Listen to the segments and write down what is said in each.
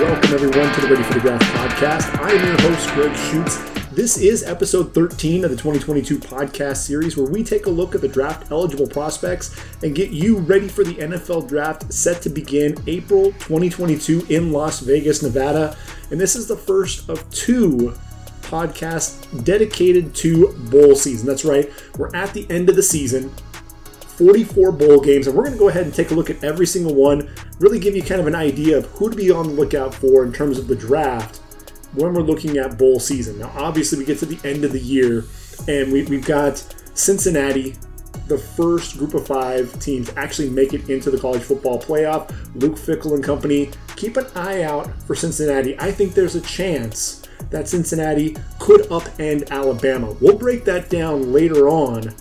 Welcome, everyone, to the Ready for the Draft podcast. I am your host, Greg Schutz. This is episode 13 of the 2022 podcast series where we take a look at the draft eligible prospects and get you ready for the NFL draft set to begin April 2022 in Las Vegas, Nevada. And this is the first of two podcasts dedicated to bowl season. That's right, we're at the end of the season. 44 bowl games, and we're going to go ahead and take a look at every single one, really give you kind of an idea of who to be on the lookout for in terms of the draft when we're looking at bowl season. Now, obviously, we get to the end of the year, and we, have got Cincinnati, the first group of five teams actually make it into the college football playoff. Luke Fickell and company, keep an eye out for Cincinnati. I think there's a chance that Cincinnati could upend Alabama. We'll break that down later on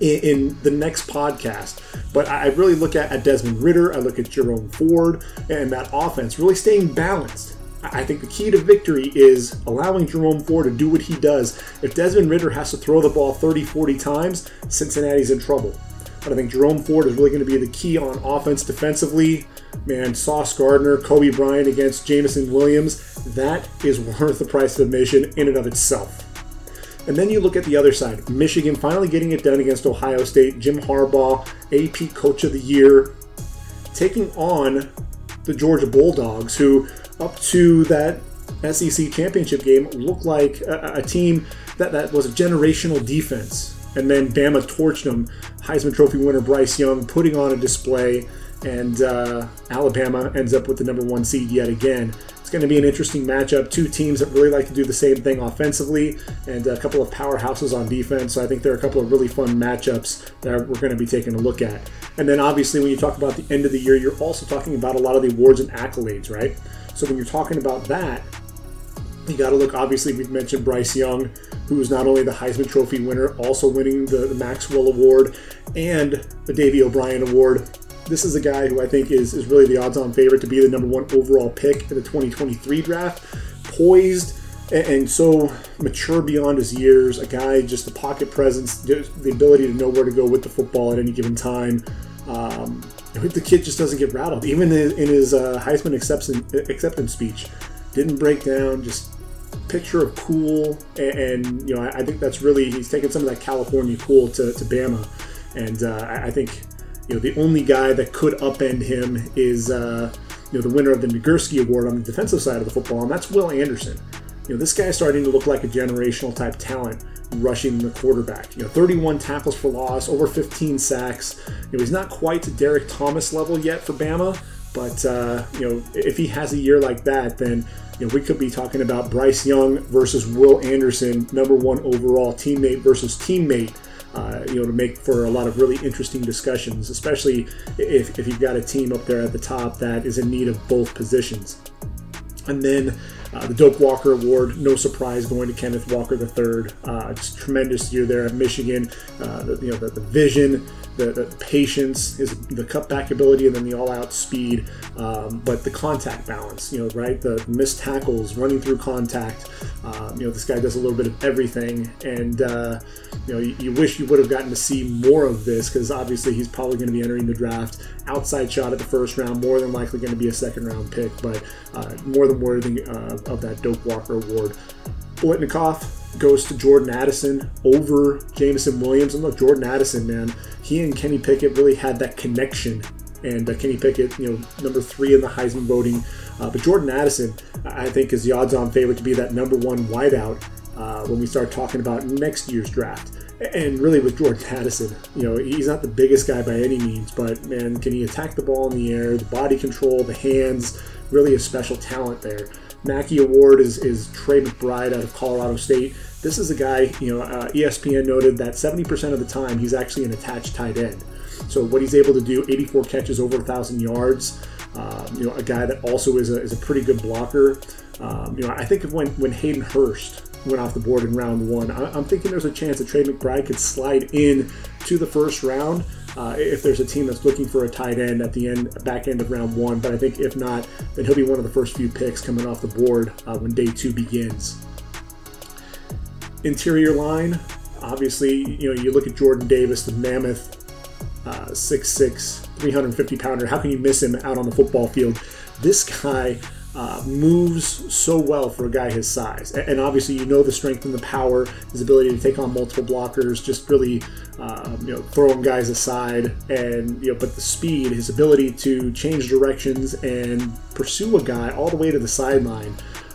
in, in the next podcast. But I really look at, at Desmond Ridder, I look at Jerome Ford, and that offense really staying balanced. I think the key to victory is allowing Jerome Ford to do what he does. If Desmond Ridder has to throw the ball 30, 40 times, Cincinnati's in trouble. But I think Jerome Ford is really going to be the key on offense defensively. Man, Sauce Gardner, Coby Bryant against Jameson Williams, that is worth the price of admission in and of itself. And then you look at the other side Michigan finally getting it done against Ohio State, Jim Harbaugh, AP Coach of the Year, taking on the Georgia Bulldogs, who up to that SEC championship game looked like a, a team that, that was a generational defense. And then Bama torched them. Heisman Trophy winner Bryce Young putting on a display, and uh, Alabama ends up with the number one seed yet again. It's going to be an interesting matchup. Two teams that really like to do the same thing offensively, and a couple of powerhouses on defense. So I think there are a couple of really fun matchups that we're going to be taking a look at. And then obviously, when you talk about the end of the year, you're also talking about a lot of the awards and accolades, right? So when you're talking about that, you got to look. Obviously, we've mentioned Bryce Young, who is not only the Heisman Trophy winner, also winning the, the Maxwell Award and the Davy O'Brien Award this is a guy who I think is, is really the odds on favorite to be the number one overall pick in the 2023 draft. Poised and, and so mature beyond his years, a guy just the pocket presence, the ability to know where to go with the football at any given time. Um, the kid just doesn't get rattled. Even in his uh, Heisman acceptance, acceptance speech, didn't break down. Just picture of cool, and, and you know I, I, think that's really he's taken some of that California cool to, to Bama, and uh, I, I think you know, the only guy that could upend him is, uh, you know, the winner of the Nagurski Award on the defensive side of the football, and that's Will Anderson. You know, this guy's starting to look like a generational type talent rushing the quarterback. You know, 31 tackles for loss, over 15 sacks. You know, he's not quite to Derrick Thomas level yet for Bama, but uh, you know, if he has a year like that, then you know we could be talking about Bryce Young versus Will Anderson, number one overall teammate versus teammate uh, you know, to make for a lot of really interesting discussions, especially if, if you've got a team up there at the top that is in need of both positions. And then uh, the Doak Walker Award, no surprise, going to Kenneth Walker III. Uh, just tremendous year there at Michigan. Uh, the, you know the, the vision, the, the, patience, his the cutback ability, and then the all-out speed. Um, but the contact balance, you know, right? The missed tackles, running through contact. Um, you know, this guy does a little bit of everything, and uh, you know, you, you, wish you would have gotten to see more of this because obviously he's probably going to be entering the draft outside shot at the first round, more than likely going to be a second round pick, but uh, more than worthy uh, of that Doak Walker Award. Biletnikoff goes to Jordan Addison over Jameson Williams. And look, Jordan Addison, man, he and Kenny Pickett really had that connection. And uh, Kenny Pickett, you know, number three in the Heisman voting. Uh, but Jordan Addison, I think, is the odds on favorite to be that number one wideout uh, when we start talking about next year's draft. And really, with Jordan Addison, you know, he's not the biggest guy by any means, but man, can he attack the ball in the air, the body control, the hands, really a special talent there. Mackey Award is, is Trey McBride out of Colorado State. This is a guy, you know, uh, ESPN noted that 70% of the time he's actually an attached tight end. So what he's able to do, 84 catches over 1,000 yards. Um, you know, a guy that also is a, is a pretty good blocker. Um, you know, I think of when, when Hayden Hurst went off the board in round one, I, am thinking there's a chance that Trey McBride could slide in to the first round uh, if there's a team that's looking for a tight end at the end, back end of round one. But I think if not, then he'll be one of the first few picks coming off the board uh, when day two begins. Interior line, obviously, you know, you look at Jordan Davis, the mammoth, uh, 6'6", 350 pounder. How can you miss him out on the football field? This guy uh, moves so well for a guy his size. And, obviously, you know the strength and the power, his ability to take on multiple blockers, just really, um, you know, throwing guys aside. And, you know, but the speed, his ability to change directions and pursue a guy all the way to the sideline.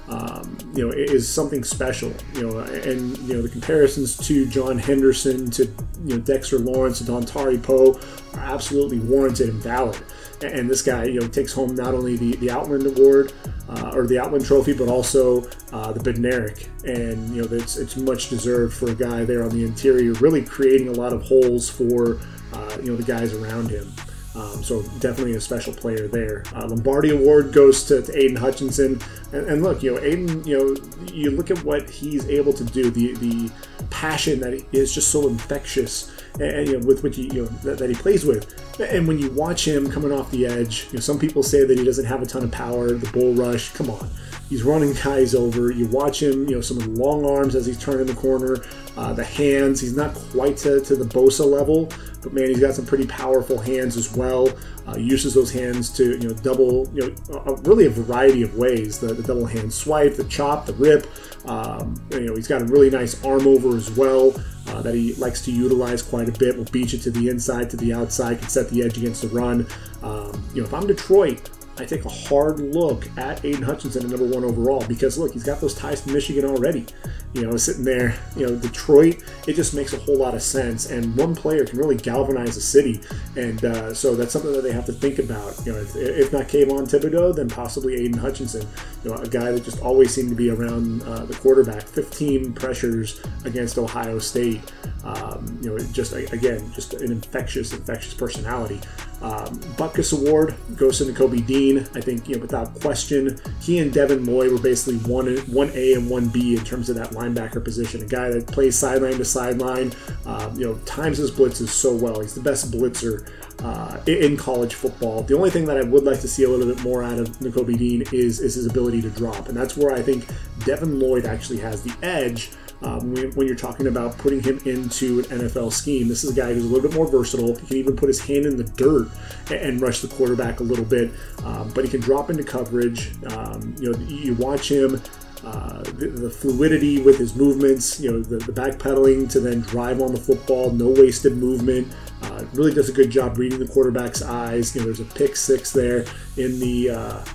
Um, you know, is something special. You know, and you know the comparisons to John Henderson, to you know Dexter Lawrence, to Dontari Poe are absolutely warranted and valid and this guy, you know, takes home not only the, the Outland Award uh, or the Outland Trophy, but also uh, the Bednarik. And, you know, it's, it's much deserved for a guy there on the interior, really creating a lot of holes for, uh, you know, the guys around him. Um, so definitely a special player there. Uh, Lombardi Award goes to, to Aidan Hutchinson, and, and, look, you know, Aiden, you know, you look at what he's able to do, the the passion that is just so infectious, and, you know, with which he, you know, that, that, he plays with, and when you watch him coming off the edge, you know, some people say that he doesn't have a ton of power, the bull rush. Come on, he's running guys over. You watch him, you know, some of the long arms as he's turning the corner, uh, the hands. He's not quite to, to the Bosa level, but man, he's got some pretty powerful hands as well. Uh, uses those hands to you know double you know a, really a variety of ways. The, the double hand swipe, the chop, the rip. Um, you know he's got a really nice arm over as well uh, that he likes to utilize quite a bit. Will beat you to the inside, to the outside, can set the edge against the run. Um, you know if I'm Detroit, I take a hard look at Aidan Hutchinson at number one overall because look, he's got those ties to Michigan already. You know, sitting there, you know, Detroit, it just makes a whole lot of sense. And one player can really galvanize a city. And uh, so that's something that they have to think about. You know, if, if not Kayvon Thibodeaux, then possibly Aidan Hutchinson. You know, a guy that just always seemed to be around uh, the quarterback. 15 pressures against Ohio State. Um, you know, just again, just an infectious, infectious personality. Um, Butkus Award goes to Nakobe Dean. I think, you know, without question, he and Devin Lloyd were basically one one A and one B in terms of that linebacker position. A guy that plays sideline to sideline, um, you know, times his blitzes so well. He's the best blitzer uh, in college football. The only thing that I would like to see a little bit more out of Nakobe Dean is is his ability to drop, and that's where I think Devin Lloyd actually has the edge um, when, you're talking about putting him into an NFL scheme. This is a guy who's a little bit more versatile. He can even put his hand in the dirt and, and rush the quarterback a little bit, um, but he can drop into coverage. Um, you know, you watch him. Uh, the, the, fluidity with his movements, you know, the, the backpedaling to then drive on the football, no wasted movement. Uh, really does a good job reading the quarterback's eyes. You know, there's a pick six there in the uh,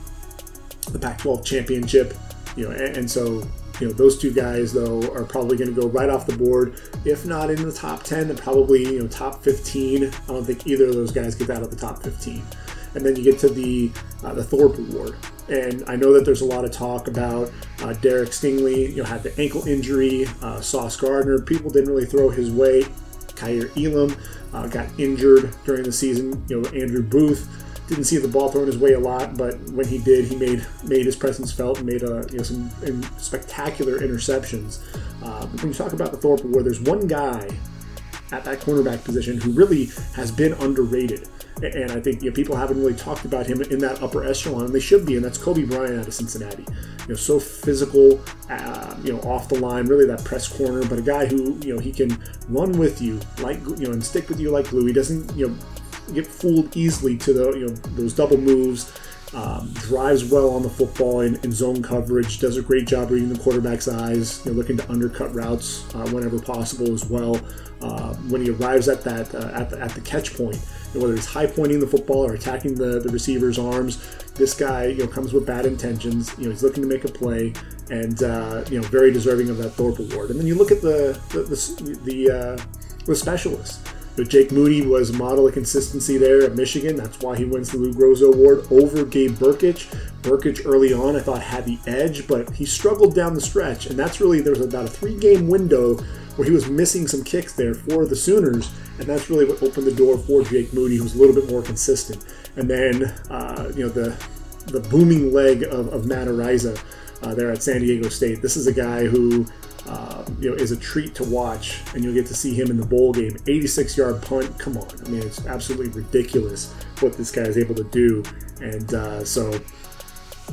the Pac-12 championship. You know, and, and so you know, those two guys though are probably going to go right off the board. If not in the top 10, then probably you know top 15. I don't think either of those guys get out of the top 15. And then you get to the uh, the Thorpe Award, and I know that there's a lot of talk about uh, Derek Stingley. You know, had the ankle injury. Uh, Sauce Gardner. People didn't really throw his way. Kaiir Elam uh, got injured during the season. You know, Andrew Booth didn't see the ball thrown his way a lot, but when he did, he made made his presence felt and made a, you know, some spectacular interceptions. Uh, when you talk about the Thorpe Award, there's one guy at that cornerback position who really has been underrated. And I think you know, people haven't really talked about him in that upper echelon, and they should be, and that's Coby Bryant out of Cincinnati. You know, so physical, uh, you know, off the line, really that press corner, but a guy who, you know, he can run with you like, you know, and stick with you like glue. He doesn't, you know, get fooled easily to the you know those double moves. Um, drives well on the football in, in, zone coverage. Does a great job reading the quarterback's eyes. You know, looking to undercut routes uh, whenever possible as well. Uh, when he arrives at that uh, at, the, at the catch point, and whether he's high pointing the football or attacking the, the receiver's arms, this guy you know comes with bad intentions. You know, he's looking to make a play, and uh, you know very deserving of that Thorpe Award. And then you look at the the the, the, uh, the specialists. Jake Moody was a model of consistency there at Michigan. That's why he wins the Lou Groza Award over Gabe Brkic. Brkic early on, I thought, had the edge, but he struggled down the stretch. And that's really, there was about a three game window where he was missing some kicks there for the Sooners. And that's really what opened the door for Jake Moody, who was a little bit more consistent. And then, uh, you know, the the booming leg of, of Matt Araiza. uh, there at San Diego State. This is a guy who uh, you know, is a treat to watch, and you'll get to see him in the bowl game. 86 yard punt, come on. I mean, it's absolutely ridiculous what this guy is able to do. And uh, so,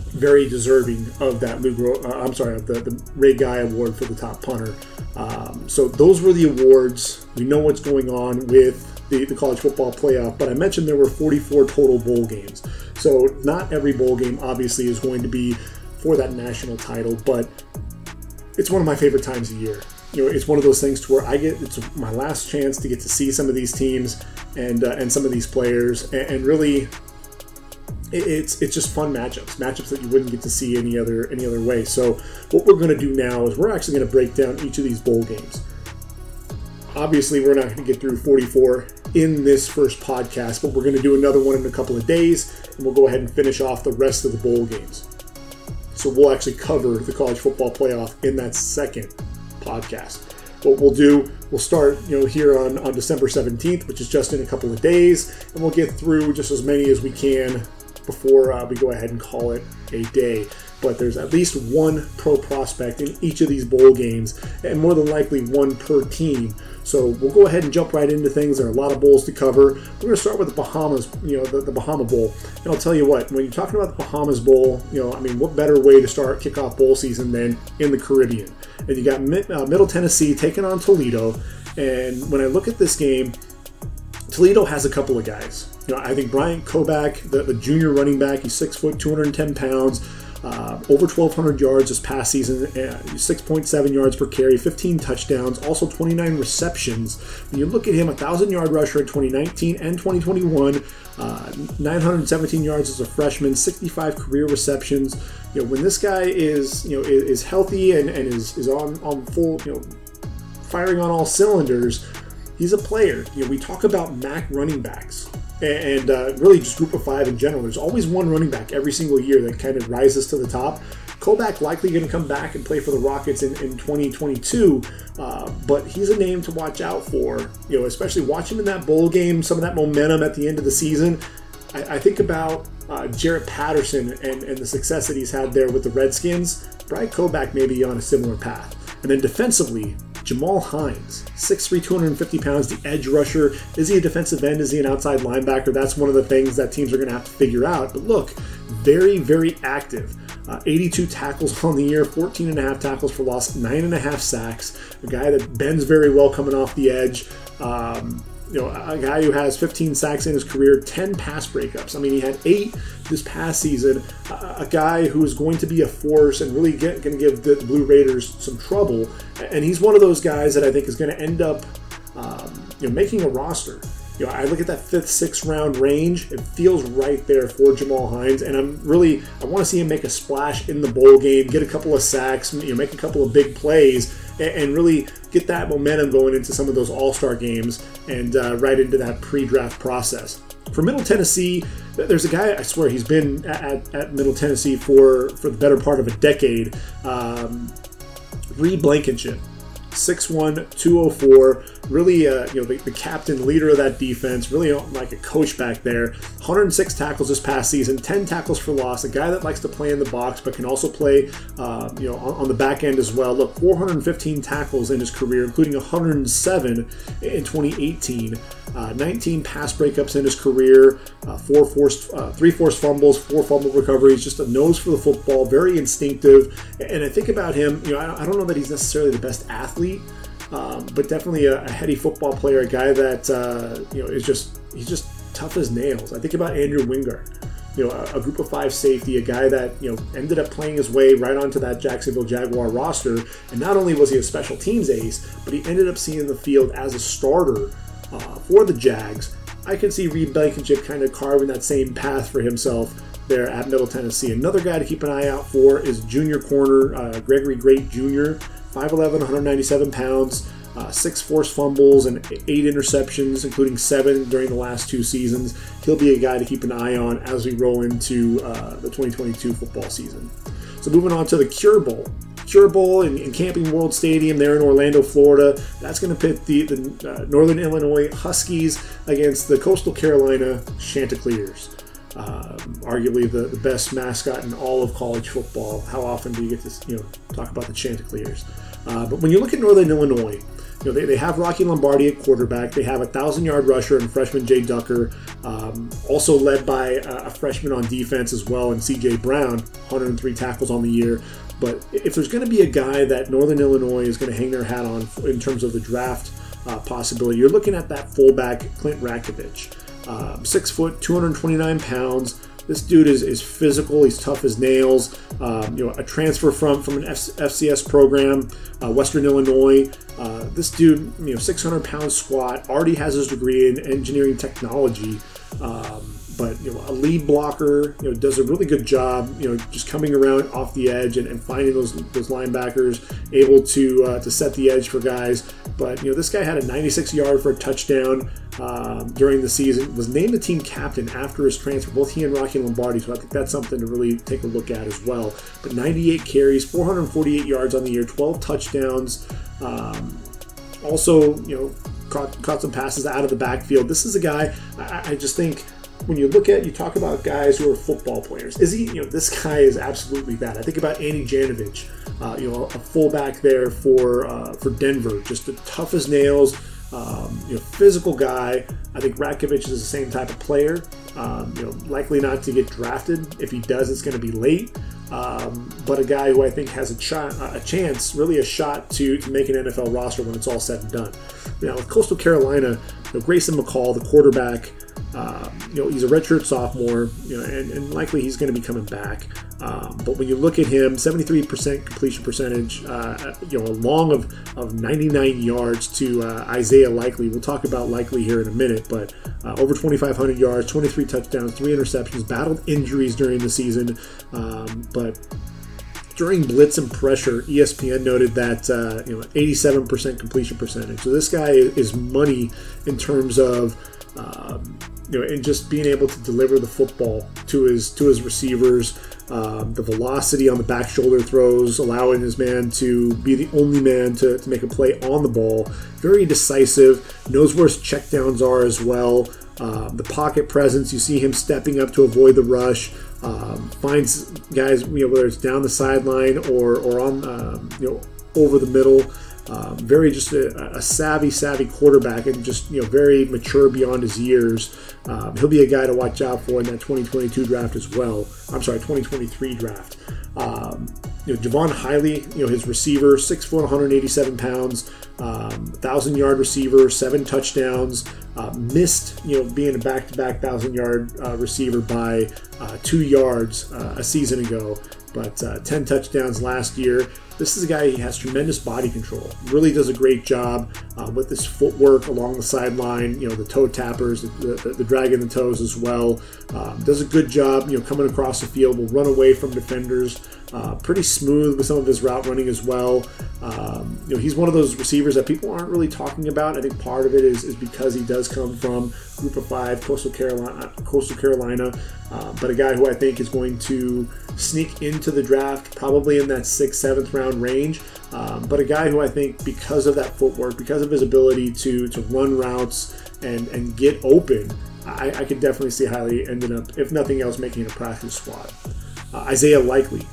very deserving of that Lou uh, I'm sorry, of the, the Ray Guy Award for the top punter. Um, so, those were the awards. We know what's going on with the, the college football playoff, but I mentioned there were 44 total bowl games. So not every bowl game obviously is going to be for that national title, but it's one of my favorite times of year. You know, it's one of those things to where I get it's my last chance to get to see some of these teams and uh, and some of these players and, and really it's it's just fun matchups, matchups that you wouldn't get to see any other any other way. So what we're going to do now is we're actually going to break down each of these bowl games. Obviously, we're not going to get through 44 in this first podcast, but we're going to do another one in a couple of days, and we'll go ahead and finish off the rest of the bowl games. So we'll actually cover the college football playoff in that second podcast. What we'll do, we'll start, you know, here on, on December 17th, which is just in a couple of days, and we'll get through just as many as we can before uh, we go ahead and call it a day. But there's at least one pro prospect in each of these bowl games, and more than likely one per team. So we'll go ahead and jump right into things. There are a lot of bowls to cover. We're going to start with the Bahamas, you know, the, the Bahama Bowl. And I'll tell you what, when you're talking about the Bahamas Bowl, you know, I mean, what better way to start kickoff bowl season than in the Caribbean? And you got Mid, uh, Middle Tennessee taking on Toledo. And when I look at this game, Toledo has a couple of guys. You know, I think Bryant Koback, the, the junior running back, he's six foot, 210 pounds, uh, over 1,200 yards this past season, uh, 6.7 yards per carry, 15 touchdowns, also 29 receptions. When you look at him, a 1,000 yard rusher in 2019 and 2021, uh, 917 yards as a freshman, 65 career receptions. You know, when this guy is you know is, is healthy and, and is, is on on full you know firing on all cylinders, he's a player. You know, we talk about MAC running backs and uh, really just group of five in general. There's always one running back every single year that kind of rises to the top. Koback likely going to come back and play for the Rockets in, in 2022, uh, but he's a name to watch out for. You know, especially watch him in that bowl game, some of that momentum at the end of the season. I, I think about uh, Jaret Patterson and, and the success that he's had there with the Redskins. Bryant Koback may be on a similar path. And then defensively, Jamal Hines, 6'3, 250 pounds, the edge rusher. Is he a defensive end? Is he an outside linebacker? That's one of the things that teams are going to have to figure out. But look, very, very active. Uh, 82 tackles on the year, 14 and a half tackles for loss, nine and a half sacks. A guy that bends very well coming off the edge. Um, you know, a guy who has 15 sacks in his career, 10 pass breakups. I mean, he had eight this past season. A, guy who is going to be a force and really going to give the Blue Raiders some trouble. And he's one of those guys that I think is going to end up, um, you know, making a roster. You know, I look at that fifth, sixth round range. It feels right there for Jamal Hines, and I'm really I want to see him make a splash in the bowl game, get a couple of sacks, you know, make a couple of big plays, and, and really get that momentum going into some of those All Star games and uh, right into that pre-draft process. For Middle Tennessee, there's a guy I swear he's been at, at Middle Tennessee for for the better part of a decade. Um, Reed Blankenship 6'1", 204, really uh, you know the, the, captain, leader of that defense, really like a coach back there. 106 tackles this past season, 10 tackles for loss. A guy that likes to play in the box, but can also play uh, you know on, on, the back end as well. Look, 415 tackles in his career, including 107 in 2018. Uh, 19 pass breakups in his career, uh, four forced, uh, three forced fumbles, four fumble recoveries. Just a nose for the football, very instinctive. And I think about him, you know, I don't know that he's necessarily the best athlete, um, but definitely a, a, heady football player, a guy that uh, you know is just he's just tough as nails. I think about Andrew Wingard you know, a, a, group of five safety, a guy that, you know, ended up playing his way right onto that Jacksonville Jaguar roster. And not only was he a special teams ace, but he ended up seeing the field as a starter uh, for the Jags. I can see Reed Blankenship kind of carving that same path for himself there at Middle Tennessee. Another guy to keep an eye out for is junior corner uh, Gregory Grate Jr., 5'11, 197 pounds, uh, six forced fumbles and eight interceptions, including seven during the last two seasons. He'll be a guy to keep an eye on as we roll into uh, the 2022 football season. So moving on to the Cure Bowl. Cure Bowl in, in, Camping World Stadium there in Orlando, Florida. That's going to pit the, the uh, Northern Illinois Huskies against the Coastal Carolina Chanticleers. Uh, arguably the, the best mascot in all of college football. How often do you get to you know talk about the Chanticleers? Uh, but when you look at Northern Illinois, you know, they, they have Rocky Lombardi at quarterback. They have a thousand yard rusher and freshman Jay Ducker, um, also led by a, a, freshman on defense as well, and CJ Brown, 103 tackles on the year. But if there's going to be a guy that Northern Illinois is going to hang their hat on in terms of the draft uh, possibility, you're looking at that fullback Clint Ratkovich. Um, six foot, 229 pounds, This dude is, is physical. He's tough as nails. Um, you know, a transfer from from an F- FCS program, uh, Western Illinois. Uh, this dude, you know, 600 pound squat, already has his degree in engineering technology. Um, but you know, a lead blocker, you know, does a really good job, you know, just coming around off the edge and, and finding those those linebackers, able to uh, to set the edge for guys. But you know, this guy had a 96 yard for a touchdown uh, during the season. Was named the team captain after his transfer. Both he and Rocky Lombardi. So I think that's something to really take a look at as well. But 98 carries, 448 yards on the year, 12 touchdowns. Um, also, you know, caught, caught some passes out of the backfield. This is a guy I, I just think when you look at you talk about guys who are football players is he you know this guy is absolutely that i think about andy janovich uh, you know a fullback there for uh, for denver just the toughest nails um, you know physical guy. I think ratkovich is the same type of player. Um, you know likely not to get drafted. If he does it's going to be late. Um, but a guy who I think has a, ch- a chance, really a shot to, to make an NFL roster when it's all said and done. Now, with Coastal Carolina, you know, Grayson McCall, the quarterback, um, you know, he's a redshirt sophomore, you know, and, and likely he's going to be coming back. Um, but when you look at him, 73% completion percentage, uh, you know, a long of, of 99 yards to uh, Isaiah Likely. We'll talk about Likely here in a minute, but uh, over 2,500 yards, 23 touchdowns, three interceptions, battled injuries during the season, um, but during blitz and pressure, ESPN noted that uh, you know 87% completion percentage. So this guy is money in terms of um, you know, and just being able to deliver the football to his to his receivers, um, the velocity on the back shoulder throws, allowing his man to be the only man to, to make a play on the ball. Very decisive, knows where his checkdowns are as well. Um, the pocket presence, you see him stepping up to avoid the rush. Um, finds guys, you know, whether it's down the sideline or or on, um, you know, over the middle. Um, very just a, a, savvy, savvy quarterback, and just you know very mature beyond his years. Um, he'll be a guy to watch out for in that 2022 draft as well. I'm sorry, 2023 draft. Um, you know, Jaivon Heiligh, you know his receiver, six foot, 187 pounds, um, thousand yard receiver, seven touchdowns. Uh, missed, you know, being a back-to-back thousand yard uh, receiver by uh, two yards uh, a season ago, but uh, 10 touchdowns last year. This is a guy who has tremendous body control. Really does a great job uh, with his footwork along the sideline. You know, the toe tappers, the, the, the dragging the toes as well. Um, does a good job. You know, coming across the field, will run away from defenders. Uh, pretty smooth with some of his route running as well. Um, you know, he's one of those receivers that people aren't really talking about. I think part of it is, is because he does come from Group of Five, Coastal Carolina, Coastal Carolina. Uh, but a guy who I think is going to sneak into the draft, probably in that sixth, seventh round range. Um, but a guy who I think, because of that footwork, because of his ability to to run routes and and get open, I, I could definitely see Heiligh ending up, if nothing else, making a practice squad. Uh, Isaiah Likely,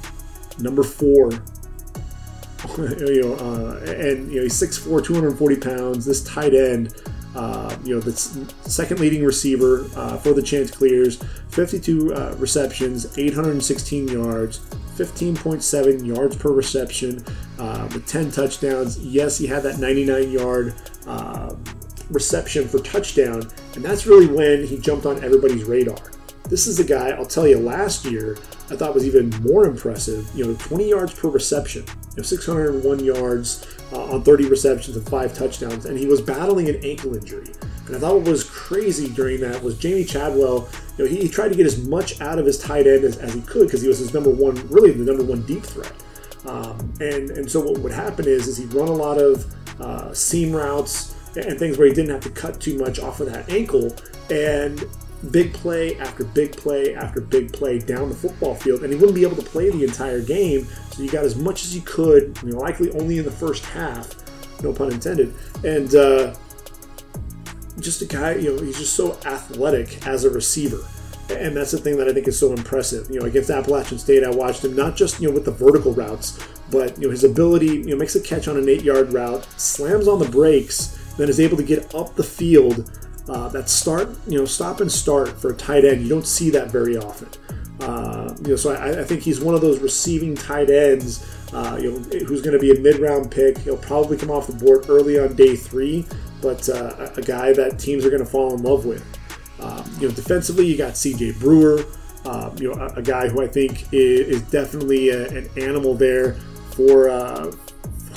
number four. you know, uh, and you know he's 6'4", 240 pounds. This tight end, uh, you know, the second leading receiver uh, for the Chanticleers, 52 uh, receptions, 816 yards, 15.7 yards per reception, uh, with 10 touchdowns. Yes, he had that 99 yard uh, reception for touchdown, and that's really when he jumped on everybody's radar. This is a guy, I'll tell you, last year I thought was even more impressive. You know, 20 yards per reception, you know, 601 yards uh, on 30 receptions and five touchdowns, and he was battling an ankle injury. And I thought what was crazy during that was Jamie Chadwell. You know, he, he tried to get as much out of his tight end as, as he could because he was his number one, really the number one deep threat. Um, and and so what would happen is is he'd run a lot of uh, seam routes and things where he didn't have to cut too much off of that ankle, and big play after big play after big play down the football field, and he wouldn't be able to play the entire game. So you got as much as you could, you know, likely only in the first half, no pun intended, and uh, just a guy, you know, he's just so athletic as a receiver. And that's the thing that I think is so impressive. You know, against Appalachian State, I watched him not just you know with the vertical routes, but you know his ability. You know, makes a catch on an eight-yard route, slams on the brakes, then is able to get up the field uh, that start, you know, stop and start for a tight end, you don't see that very often. Uh, you know, so I, I, think he's one of those receiving tight ends, uh, you know, who's going to be a mid-round pick. He'll probably come off the board early on day three, but uh, a guy that teams are going to fall in love with. Um, you know, defensively, you got C.J. Brewer. Um, you know, a, a, guy who I think is, is definitely a, an animal there for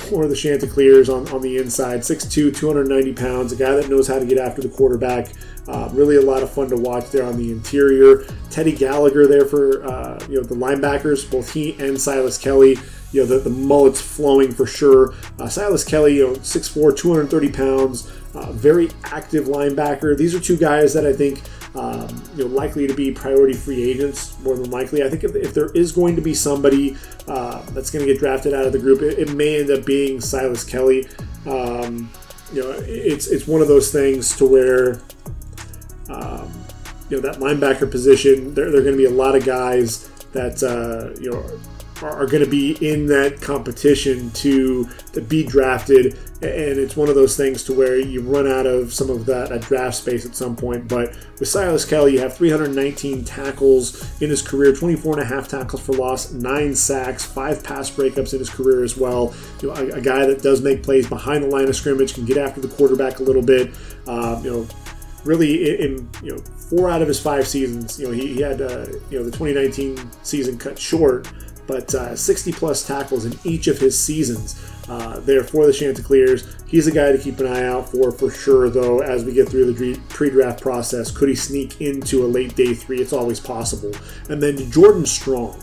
for the Chanticleers on, on the inside. 6'2", 290 pounds, a guy that knows how to get after the quarterback. Uh, really a lot of fun to watch there on the interior. Teddy Gallagher there for uh, you know the linebackers, both he and Silas Kelly. You know the, the mullets flowing for sure. Uh, Silas Kelly, you know 6'4", 230 pounds, uh, very active linebacker. These are two guys that I think um, you know, likely to be priority free agents more than likely. I think if, if there is going to be somebody uh, that's going to get drafted out of the group, it, it may end up being Silas Kelly. Um, you know, it's it's one of those things to where um, you know that linebacker position. There, there are going to be a lot of guys that uh, you know are going to be in that competition to, to be drafted. And it's one of those things to where you run out of some of that, that draft space at some point. But with Silas Kelly, you have 319 tackles in his career, 24 and a half tackles for loss, nine sacks, five pass breakups in his career as well. You know, a, a guy that does make plays behind the line of scrimmage, can get after the quarterback a little bit. Um, you know, really in, you know four out of his five seasons, you know he, he had uh, you know the 2019 season cut short but uh, 60 plus tackles in each of his seasons uh, there for the Chanticleers. He's a guy to keep an eye out for for sure, though, as we get through the pre draft process. Could he sneak into a late day three? It's always possible. And then Jordan Strong.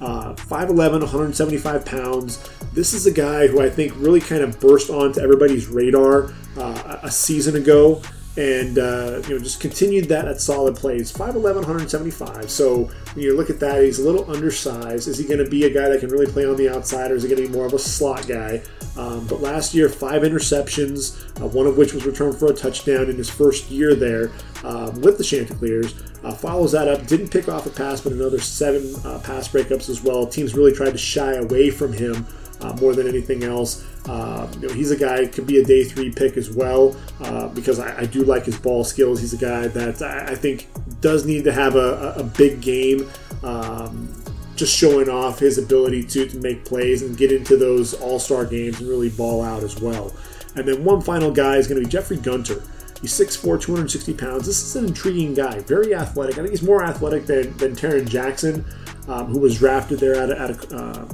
Uh, 5'11, 175 pounds. This is a guy who I think really kind of burst onto everybody's radar uh, a season ago and uh, you know just continued that at solid plays. 5'11 175 so when you look at that he's a little undersized. Is he going to be a guy that can really play on the outside or is he going to be more of a slot guy? Um, but last year five interceptions uh, one of which was returned for a touchdown in his first year there um, with the chanticleers. Uh, follows that up didn't pick off a pass but another seven uh, pass breakups as well. Teams really tried to shy away from him uh, more than anything else. Uh, you know, he's a guy could be a day three pick as well uh, because I, I, do like his ball skills. He's a guy that I, I think does need to have a, a big game. Um, just showing off his ability to, to make plays and get into those all-star games and really ball out as well. And then one final guy is going to be Jeffrey Gunter. He's 6'4", 260 pounds. This is an intriguing guy, very athletic. I think he's more athletic than, than Tarron Jackson, um, who was drafted there at, at a, uh,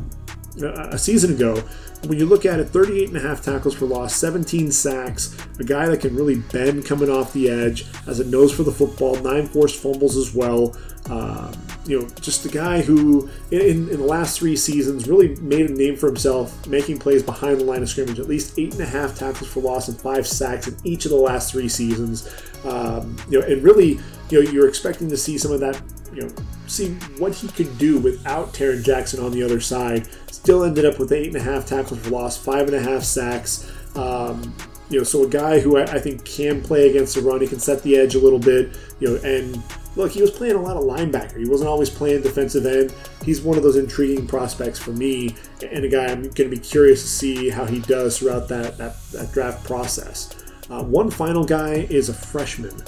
a season ago. When you look at it, 38 and a half tackles for loss, 17 sacks, a guy that can really bend coming off the edge, has a nose for the football, nine forced fumbles as well. Uh, you know, just a guy who, in, in the last three seasons, really made a name for himself, making plays behind the line of scrimmage. At least eight and a half tackles for loss and five sacks in each of the last three seasons. Um, you know, and really, you know, you're expecting to see some of that you know, see what he could do without Tarron Jackson on the other side. Still ended up with eight and a half tackles for loss, five and a half sacks. Um, you know, so a guy who I, I, think can play against the run, he can set the edge a little bit. You know, and look, he was playing a lot of linebacker. He wasn't always playing defensive end. He's one of those intriguing prospects for me, and a guy I'm going to be curious to see how he does throughout that that, that draft process. Uh, one final guy is a freshman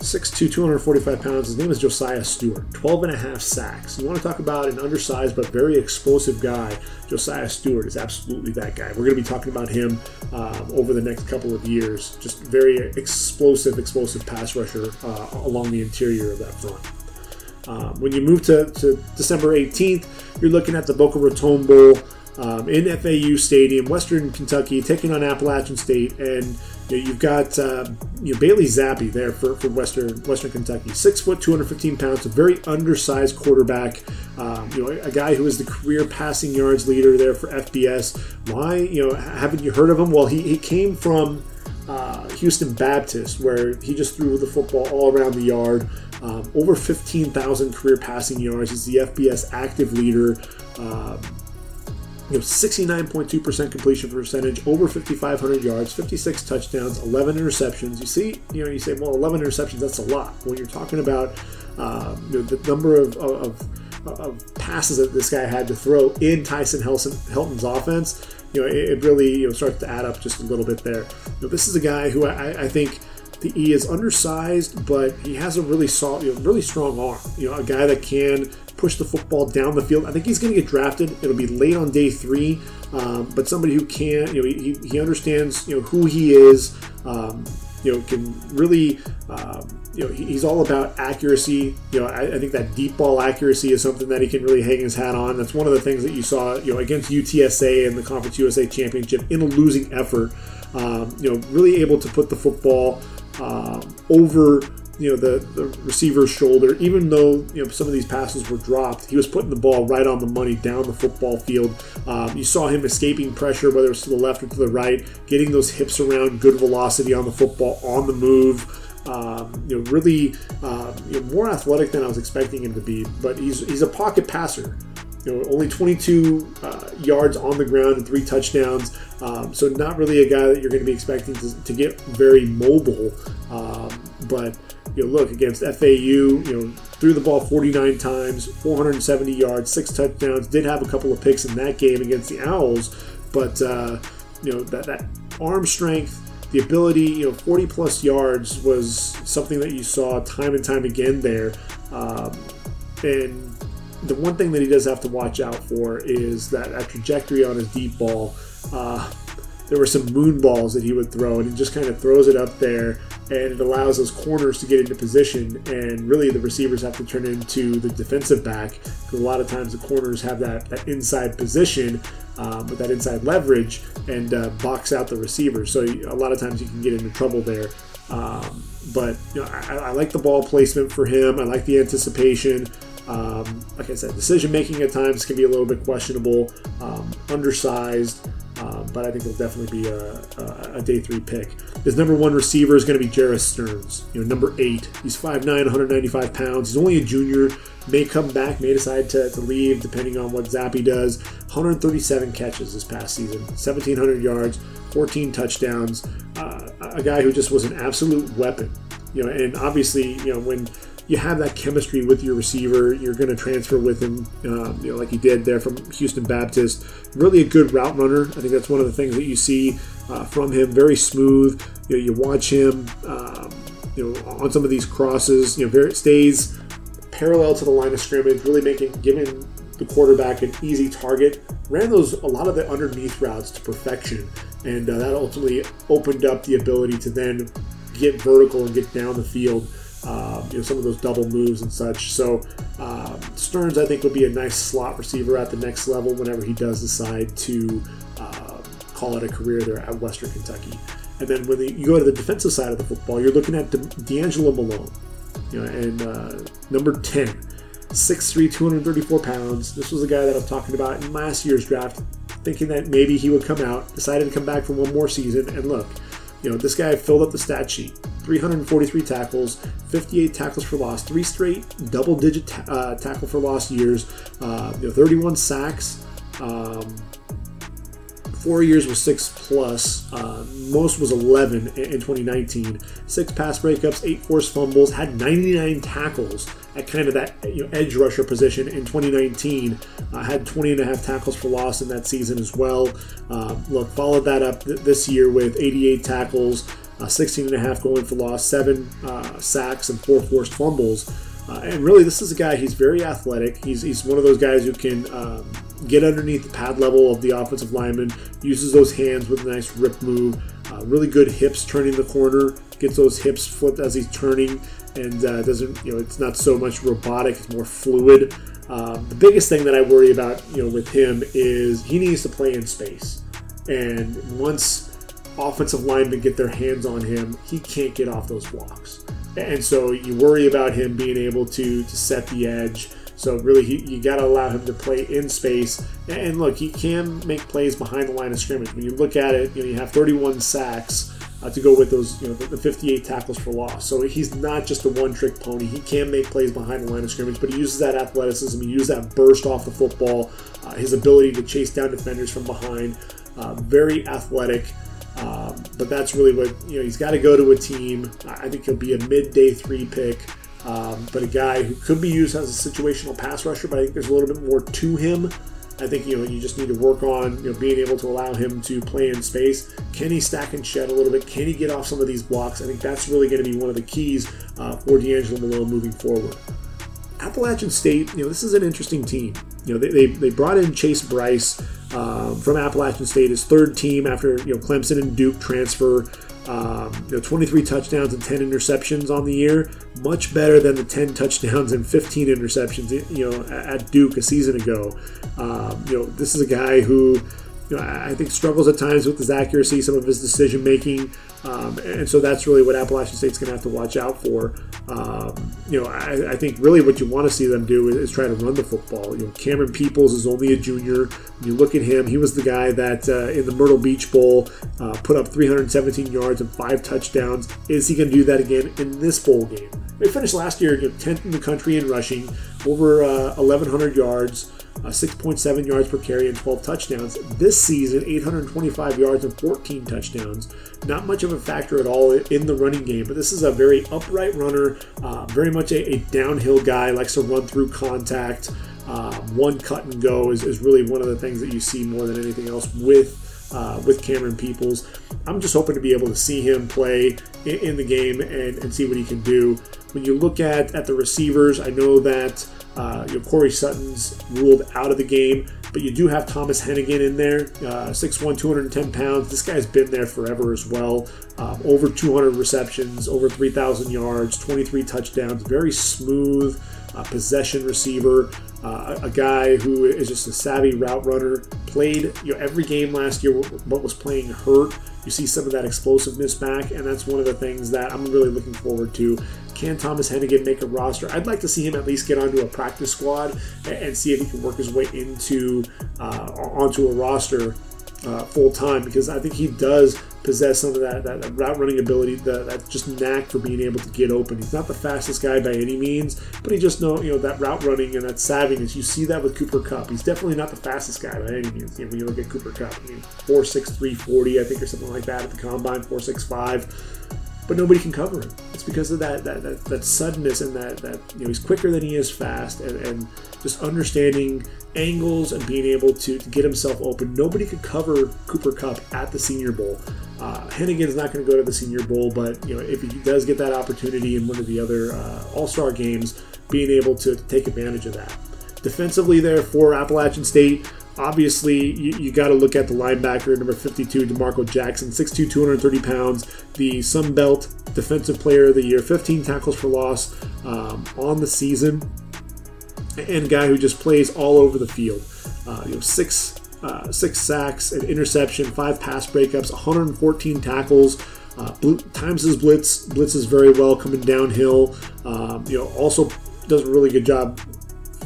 6'2", 245 pounds. His name is Josiah Stewart. 12 and a half sacks. You want to talk about an undersized but very explosive guy. Josiah Stewart is absolutely that guy. We're going to be talking about him um, over the next couple of years. Just very explosive, explosive pass rusher uh, along the interior of that front. Um, when you move to, to, December 18th, you're looking at the Boca Raton Bowl um, in FAU Stadium, Western Kentucky, taking on Appalachian State, and you have got uh, you know, Bailey Zappe there for, for Western Western Kentucky, six foot, 215 pounds, a very undersized quarterback. Um, you know, a guy who is the career passing yards leader there for FBS. Why, you know, haven't you heard of him? Well, he, he came from uh, Houston Baptist, where he just threw the football all around the yard. Um, over 15,000 career passing yards. He's the FBS active leader. Um, you know, 69.2% completion percentage, over 5,500 yards, 56 touchdowns, 11 interceptions. You see, you know, you say, well, 11 interceptions, that's a lot. When you're talking about um, you know, the number of, of, of, passes that this guy had to throw in Tyson Helton's offense, you know, it, it, really you know starts to add up just a little bit there. You know, this is a guy who I, I think the E is undersized, but he has a really solid, you know, really strong arm. You know, a guy that can push the football down the field. I think he's going to get drafted. It'll be late on day three, um, but somebody who can, you know, he, he understands, you know, who he is. Um, you know, can really um, you know, he's all about accuracy. You know, I, I, think that deep ball accuracy is something that he can really hang his hat on. That's one of the things that you saw, you know, against UTSA in the Conference USA Championship in a losing effort. Um, you know, really able to put the football um, over you know the, the receiver's shoulder even though you know some of these passes were dropped he was putting the ball right on the money down the football field um, you saw him escaping pressure whether it's to the left or to the right getting those hips around good velocity on the football on the move um, you know, really uh, you know, more athletic than I was expecting him to be. But he's he's a pocket passer. You know, only 22 uh, yards on the ground and three touchdowns. Um, so not really a guy that you're going to be expecting to, to get very mobile. Um, but you know, look against FAU, you know, threw the ball 49 times, 470 yards, six touchdowns. Did have a couple of picks in that game against the Owls, but uh, you know that that arm strength the ability, you know, 40 plus yards was something that you saw time and time again there. Um, and the one thing that he does have to watch out for is that, that trajectory on his deep ball. Uh, there were some moon balls that he would throw, and he just kind of throws it up there, and it allows those corners to get into position. And really, the receivers have to turn into the defensive back because a lot of times the corners have that, that inside position um, with that inside leverage and uh, box out the receivers. So a lot of times you can get into trouble there. Um, but you know, I, I, like the ball placement for him. I like the anticipation. Um, like I said, decision making at times can be a little bit questionable, um, undersized. Um, but I think it'll definitely be a, a, a, day three pick. His number one receiver is going to be Jerreth Sterns. You know, number eight. He's 5'9", 195 pounds. He's only a junior. May come back. May decide to, to leave depending on what Zappe does. 137 catches this past season, 1,700 yards, 14 touchdowns. Uh, a guy who just was an absolute weapon. You know, and obviously, you know, when you have that chemistry with your receiver. You're going to transfer with him, um, you know, like you did there from Houston Baptist. Really a good route runner. I think that's one of the things that you see uh, from him. Very smooth. You, know, you watch him, um, you know, on some of these crosses. You know, very stays parallel to the line of scrimmage, really making giving the quarterback an easy target. Ran those a lot of the underneath routes to perfection, and uh, that ultimately opened up the ability to then get vertical and get down the field um, you know some of those double moves and such. So um, Sterns, I think, will be a nice slot receiver at the next level whenever he does decide to uh, call it a career there at Western Kentucky. And then when the, you go to the defensive side of the football, you're looking at D'Angelo Malone, you know, and uh, number 10, 6'3", 234 pounds. This was a guy that I was talking about in last year's draft, thinking that maybe he would come out, decided to come back for one more season, and look, you know, this guy filled up the stat sheet. 343 tackles, 58 tackles for loss, three straight double-digit ta- uh, tackle for loss years, uh, you know, 31 sacks. Um, four years was six plus. Uh, most was 11 in, in 2019. Six pass breakups, eight forced fumbles, had 99 tackles at kind of that you know, edge rusher position in 2019. Uh, had 20 and a half tackles for loss in that season as well. Uh, look, followed that up th- this year with 88 tackles, uh, 16 and a half going for loss, seven uh, sacks, and four forced fumbles. Uh, and really, this is a guy. He's very athletic. He's, he's one of those guys who can um, get underneath the pad level of the offensive lineman. Uses those hands with a nice rip move. Uh, really good hips turning the corner. Gets those hips flipped as he's turning, and uh, doesn't you know it's not so much robotic. It's more fluid. Um, the biggest thing that I worry about, you know, with him is he needs to play in space. And once offensive linemen get their hands on him, he can't get off those blocks. And so you worry about him being able to to set the edge. So really, he, you got to allow him to play in space. And look, he can make plays behind the line of scrimmage. When you look at it, you know you have 31 sacks uh, to go with those, you know, the, the 58 tackles for loss. So he's not just a one-trick pony. He can make plays behind the line of scrimmage, but he uses that athleticism. He uses that burst off the football. Uh, his ability to chase down defenders from behind. Uh, very athletic. Um, but that's really what you know. He's got to go to a team. I think he'll be a mid-day three pick, um, but a guy who could be used as a situational pass rusher. But I think there's a little bit more to him. I think you know you just need to work on you know being able to allow him to play in space. Can he stack and shed a little bit? Can he get off some of these blocks? I think that's really going to be one of the keys uh, for D'Angelo Malone moving forward. Appalachian State, you know, this is an interesting team. You know, they, they, they brought in Chase Brice um, from Appalachian State, his third team after you know Clemson and Duke transfer. Um, you know, 23 touchdowns and 10 interceptions on the year, much better than the 10 touchdowns and 15 interceptions, you know, at Duke a season ago. Um, you know, this is a guy who you know, I think struggles at times with his accuracy, some of his decision making, um, and so that's really what Appalachian State's going to have to watch out for. Um, you know, I, I, think really what you want to see them do is, is, try to run the football. You know, Camerun Peoples is only a junior. You look at him, he was the guy that uh, in the Myrtle Beach Bowl uh, put up 317 yards and five touchdowns. Is he going to do that again in this bowl game? They finished last year 10th in the country in rushing, over uh, 1,100 yards uh, 6.7 yards per carry and 12 touchdowns. This season, 825 yards and 14 touchdowns. Not much of a factor at all in the running game, but this is a very upright runner, uh, very much a, a, downhill guy, likes to run through contact. Uh, one cut and go is, is really one of the things that you see more than anything else with uh, with Camerun Peoples. I'm just hoping to be able to see him play in, in the game and, and, see what he can do. When you look at, at the receivers, I know that uh, you know, Corey Sutton's ruled out of the game, but you do have Thomas Hennigan in there, uh, 6'1", 210 pounds. This guy's been there forever as well. Um, over 200 receptions, over 3,000 yards, 23 touchdowns. Very smooth uh, possession receiver. Uh, a guy who is just a savvy route runner. Played you know every game last year, but was playing hurt. You see some of that explosiveness back, and that's one of the things that I'm really looking forward to. Can Thomas Hennigan make a roster? I'd like to see him at least get onto a practice squad and, see if he can work his way into uh, onto a roster uh, full time because I think he does possess some of that, that, that route running ability, that, that just knack for being able to get open. He's not the fastest guy by any means, but he just know you know that route running and that savviness. You see that with Cooper Kupp. He's definitely not the fastest guy by any means. You know, when you look at Cooper Kupp, I mean, four six three forty, I think, or something like that at the combine, four six five but nobody can cover him. It's because of that that, that, that suddenness and that, that you know he's quicker than he is fast and, and just understanding angles and being able to, to get himself open. Nobody could cover Cooper Kupp at the Senior Bowl. Uh, Hennigan's not going to go to the Senior Bowl, but you know if he does get that opportunity in one of the other uh, All Star games, being able to take advantage of that. Defensively, there for Appalachian State, Obviously, you, you got to look at the linebacker, number 52, DeMarco Jackson, 6'2, 230 pounds, the Sun Belt Defensive Player of the Year, 15 tackles for loss um, on the season, and guy who just plays all over the field. Uh, you know, six uh, six sacks, an interception, five pass breakups, 114 tackles. Uh, times his blitz blitzes very well coming downhill. Um, you know, also does a really good job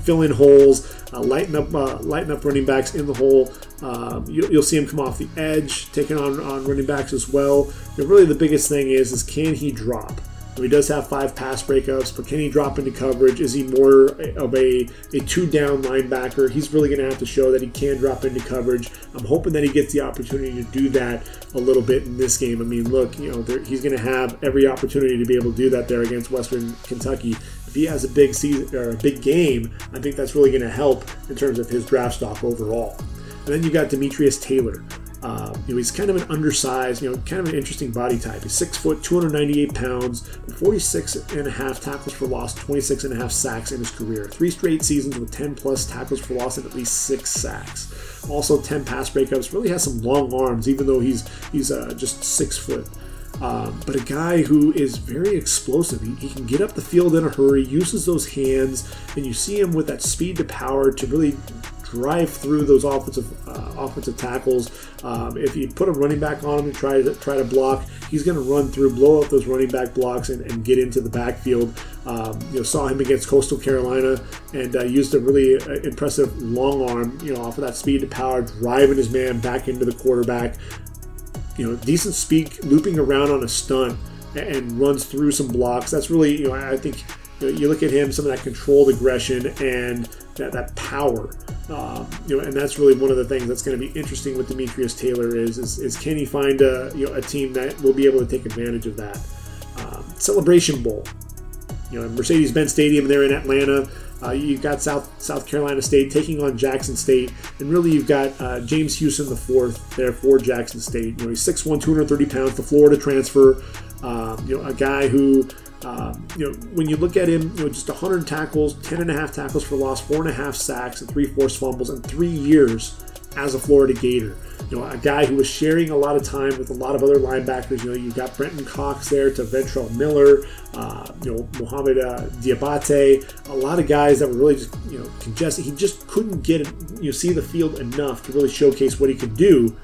filling holes uh, lighten up uh, up running backs in the hole. Um, you, will see him come off the edge, taking on, on running backs as well. And really, the biggest thing is is can he drop? He does have five pass breakups, but can he drop into coverage? Is he more of a, a two down linebacker? He's really going to have to show that he can drop into coverage. I'm hoping that he gets the opportunity to do that a little bit in this game. I mean, look, you know, he's going to have every opportunity to be able to do that there against Western Kentucky if he has a big season or a big game, I think that's really going to help in terms of his draft stock overall. And then you got Demetrius Taylor. Uh, you know, he's kind of an undersized, you know, kind of an interesting body type. He's six foot, 298 pounds, 46 and a half tackles for loss, 26 and a half sacks in his career. Three straight seasons with 10 plus tackles for loss and at least six sacks. Also 10 pass breakups. Really has some long arms, even though he's he's uh, just six foot. Um, but a guy who is very explosive. He, he, can get up the field in a hurry, uses those hands, and you see him with that speed to power to really drive through those offensive uh, offensive tackles. Um, if you put a running back on him and try to try to block, he's going to run through, blow up those running back blocks, and, and get into the backfield. Um, you know, saw him against Coastal Carolina and uh, used a really uh, impressive long arm. You know, off of that speed to power, driving his man back into the quarterback you know, decent speed, looping around on a stunt and runs through some blocks. That's really, you know, I think you, you look at him, some of that controlled aggression and that, that power. Um, you know, and that's really one of the things that's going to be interesting with Demetrius Taylor is, is, is can he find a you know a team that will be able to take advantage of that. Um, Celebration Bowl, you know, Mercedes-Benz Stadium there in Atlanta. Uh, you've got South South Carolina State taking on Jackson State, and really you've got uh, James Houston the fourth there for Jackson State. You know, he's 6'1", 230 pounds, the Florida transfer. Um, you know, a guy who, um, you know, when you look at him, you know, just 100 tackles, 10 and a half tackles for loss, four and a half sacks, and three forced fumbles, in three years as a Florida Gator. you know, a guy who was sharing a lot of time with a lot of other linebackers. You know, you've got Brenton Cox there to Ventrell Miller, uh, you know, Mohamed uh, Diabate, a lot of guys that were really just, you know, congested. He just couldn't get, you know, see the field enough to really showcase what he could do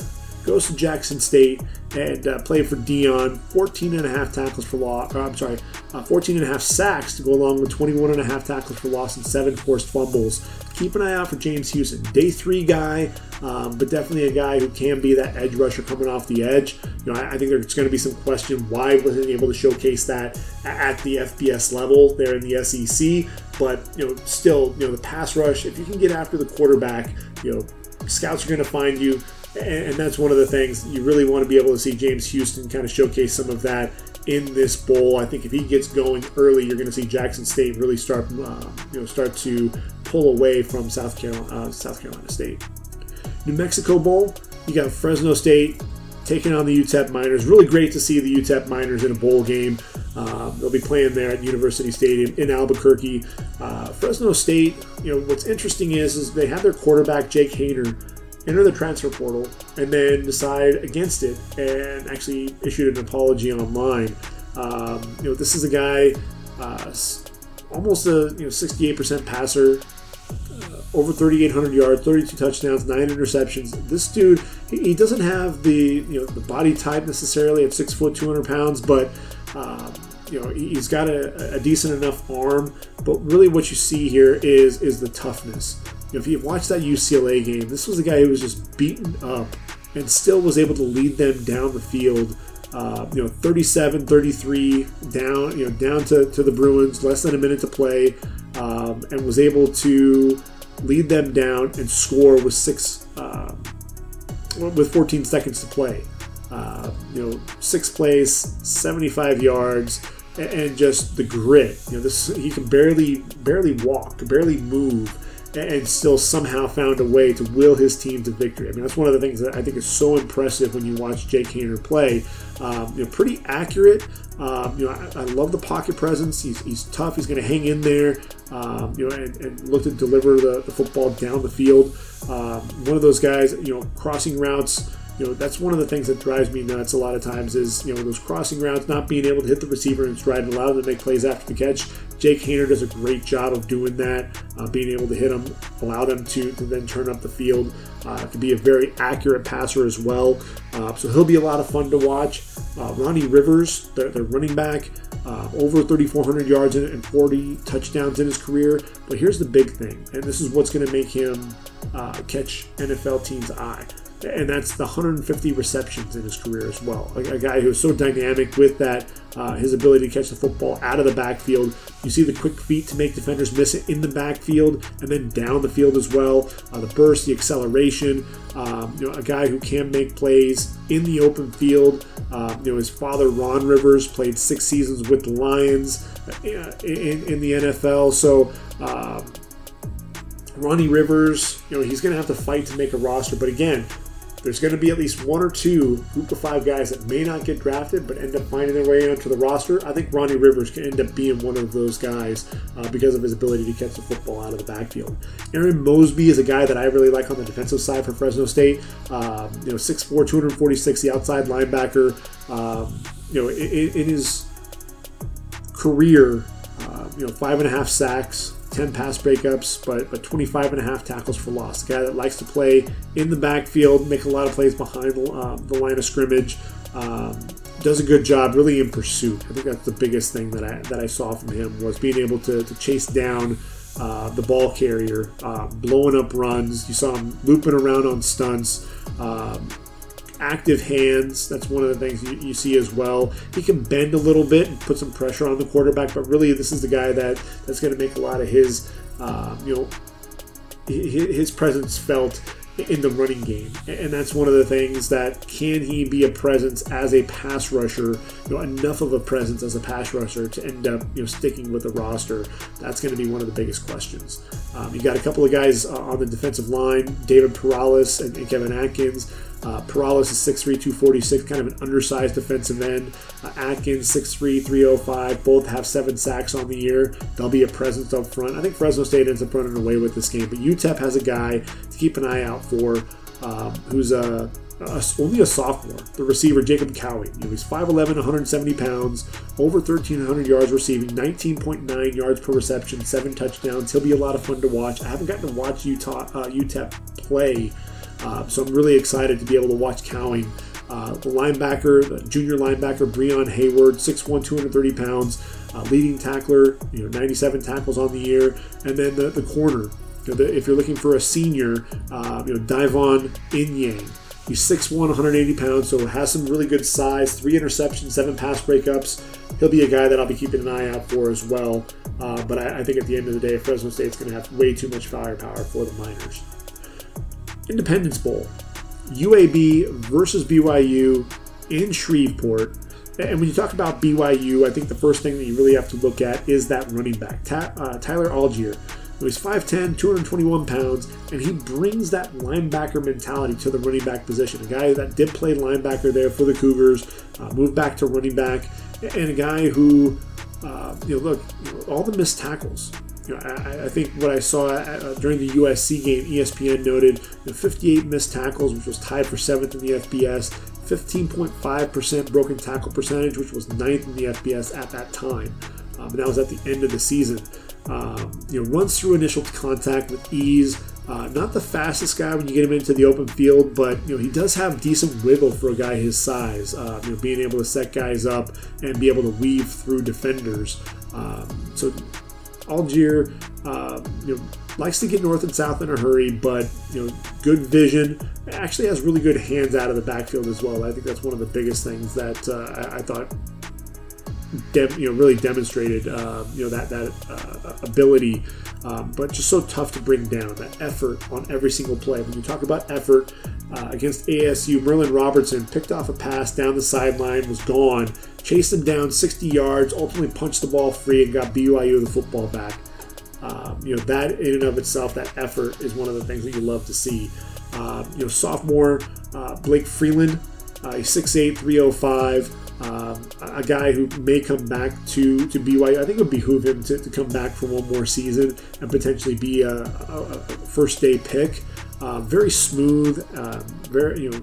goes to Jackson State and uh, played for Deion. 14 and a half tackles for loss. Uh, I'm sorry, uh, 14 and a half sacks to go along with 21 and a half tackles for loss and seven forced fumbles. Keep an eye out for James Houston. Day three guy, um, but definitely a guy who can be that edge rusher coming off the edge. You know, I, I think there's going to be some question why wasn't he able to showcase that at the FBS level there in the SEC. But you know, still, you know, the pass rush. If you can get after the quarterback, you know, scouts are going to find you and, that's one of the things you really want to be able to see James Houston kind of showcase some of that in this bowl. I think if he gets going early, you're going to see Jackson State really start, uh, you know, start to pull away from South Carolina, uh, South Carolina State. New Mexico Bowl, you got Fresno State taking on the UTEP Miners. Really great to see the UTEP Miners in a bowl game. Um, they'll be playing there at University Stadium in Albuquerque. Uh, Fresno State, you know, what's interesting is, is they have their quarterback Jake Haener, enter the transfer portal, and then decide against it and actually issued an apology online. Um, you know, this is a guy, uh, almost a you know 68% passer, over 3,800 yards, 32 touchdowns, nine interceptions. This dude, he, doesn't have the you know the body type necessarily at six foot, 200 pounds, but um, you know he's got a, a, decent enough arm. But really, what you see here is is the toughness if you watch that UCLA game, this was a guy who was just beaten up and still was able to lead them down the field. Uh, you know, 37, 33 down, you know, down to, to the Bruins, less than a minute to play, um, and was able to lead them down and score with six, uh, with 14 seconds to play. Uh, you know, six plays, 75 yards, and, and just the grit. You know, this he can barely barely walk, barely move and still somehow found a way to will his team to victory. I mean, that's one of the things that I think is so impressive when you watch Jake Haener play. Um, you know, pretty accurate. Um, you know, I, I, love the pocket presence. He's, he's tough. He's going to hang in there. Um, you know, and, and, look to deliver the, the, football down the field. Um, one of those guys. You know, crossing routes you know that's one of the things that drives me nuts a lot of times is you know those crossing routes not being able to hit the receiver and stride and allow them to make plays after the catch jake Haener does a great job of doing that uh, being able to hit them allow them to, to then turn up the field uh, to be a very accurate passer as well. Uh, so he'll be a lot of fun to watch. Uh, ronnie rivers the, the running back uh, over 3,400 yards and 40 touchdowns in his career. But here's the big thing, and this is what's going to make him uh, catch NFL teams' eye and that's the 150 receptions in his career as well. A, a guy who's so dynamic with that, uh, his ability to catch the football out of the backfield. You see the quick feet to make defenders miss it in the backfield and then down the field as well. Uh, the burst, the acceleration. Um, you know, a guy who can make plays in the open field. Uh, you know, his father Ron Rivers played six seasons with the Lions uh, in, in the NFL, so. Um, Ronnie Rivers, you know, he's going to have to fight to make a roster. But again, there's going to be at least one or two group of five guys that may not get drafted but end up finding their way onto the roster. I think Ronnie Rivers can end up being one of those guys uh, because of his ability to catch the football out of the backfield. Arron Mosby is a guy that I really like on the defensive side for Fresno State. Um, you know, 6'4", 246, the outside linebacker. Um, you know, in, in his career, uh, you know, five and a half sacks, 10 pass breakups, but, but 25 and a half tackles for loss. A guy that likes to play in the backfield, make a lot of plays behind the, uh, the line of scrimmage. Um, does a good job really in pursuit. I think that's the biggest thing that I that I saw from him was being able to, to chase down uh, the ball carrier, uh, blowing up runs. You saw him looping around on stunts. Um, active hands. That's one of the things you, you, see as well. He can bend a little bit and put some pressure on the quarterback, but really, this is the guy that that's going to make a lot of his, um, you know, his presence felt in the running game. And that's one of the things that can he be a presence as a pass rusher, you know, enough of a presence as a pass rusher to end up, you know, sticking with the roster. That's going to be one of the biggest questions. Um, you got a couple of guys uh, on the defensive line, David Perales and, and Kevin Atkins. Uh, Perales is 6'3", 246, kind of an undersized defensive end. Uh, Atkins, 6'3", 305, both have seven sacks on the year. They'll be a presence up front. I think Fresno State ends up running away with this game, but UTEP has a guy to keep an eye out for um, who's a only a sophomore, the receiver Jacob Cowing. You know, he's 5'11, 170 pounds, over 1,300 yards receiving, 19.9 yards per reception, seven touchdowns. He'll be a lot of fun to watch. I haven't gotten to watch Utah uh, UTEP play, uh, so I'm really excited to be able to watch Cowing. Uh, the linebacker, the junior linebacker, Breon Hayward, 6'1, 230 pounds, uh, leading tackler, you know, 97 tackles on the year, and then the, the corner. You know, the, if you're looking for a senior, uh, you know, Divon Inyang. He's 6'1, 180 pounds, so has some really good size. Three interceptions, seven pass breakups. He'll be a guy that I'll be keeping an eye out for as well. Uh, but I, I, think at the end of the day, Fresno State's going to have way too much firepower for the Miners. Independence Bowl. UAB versus BYU in Shreveport. And when you talk about BYU, I think the first thing that you really have to look at is that running back, Ta- uh, Tyler Allgeier. He's 5'10, 221 pounds, and he brings that linebacker mentality to the running back position. A guy that did play linebacker there for the Cougars, uh, moved back to running back, and a guy who, uh, you know, look, all the missed tackles. Know, I, I, think what I saw uh, during the USC game, ESPN noted you know, 58 missed tackles, which was tied for seventh in the FBS. 15.5% broken tackle percentage, which was ninth in the FBS at that time. Um, and that was at the end of the season. Um, you know, runs through initial contact with ease. Uh, not the fastest guy when you get him into the open field, but you know he does have decent wiggle for a guy his size. Uh, you know, being able to set guys up and be able to weave through defenders. Um, so Allgeier, uh, you know, likes to get north and south in a hurry, but you know, good vision. Actually, has really good hands out of the backfield as well. I think that's one of the biggest things that uh, I, I, thought you know really demonstrated uh, you know that that uh, ability, um, but just so tough to bring down that effort on every single play. When you talk about effort uh, against ASU, Merlin Robertson picked off a pass down the sideline, was gone, chased him down 60 yards, ultimately punched the ball free and got BYU the football back. Um, you know that in and of itself, that effort is one of the things that you love to see. Um, you know, sophomore uh, Blake Freeland, uh, he's 6'8", 305. Um, a guy who may come back to, to BYU. I think it would behoove him to, to come back for one more season and potentially be a, a, a first day pick. Uh, very smooth, uh, very you know,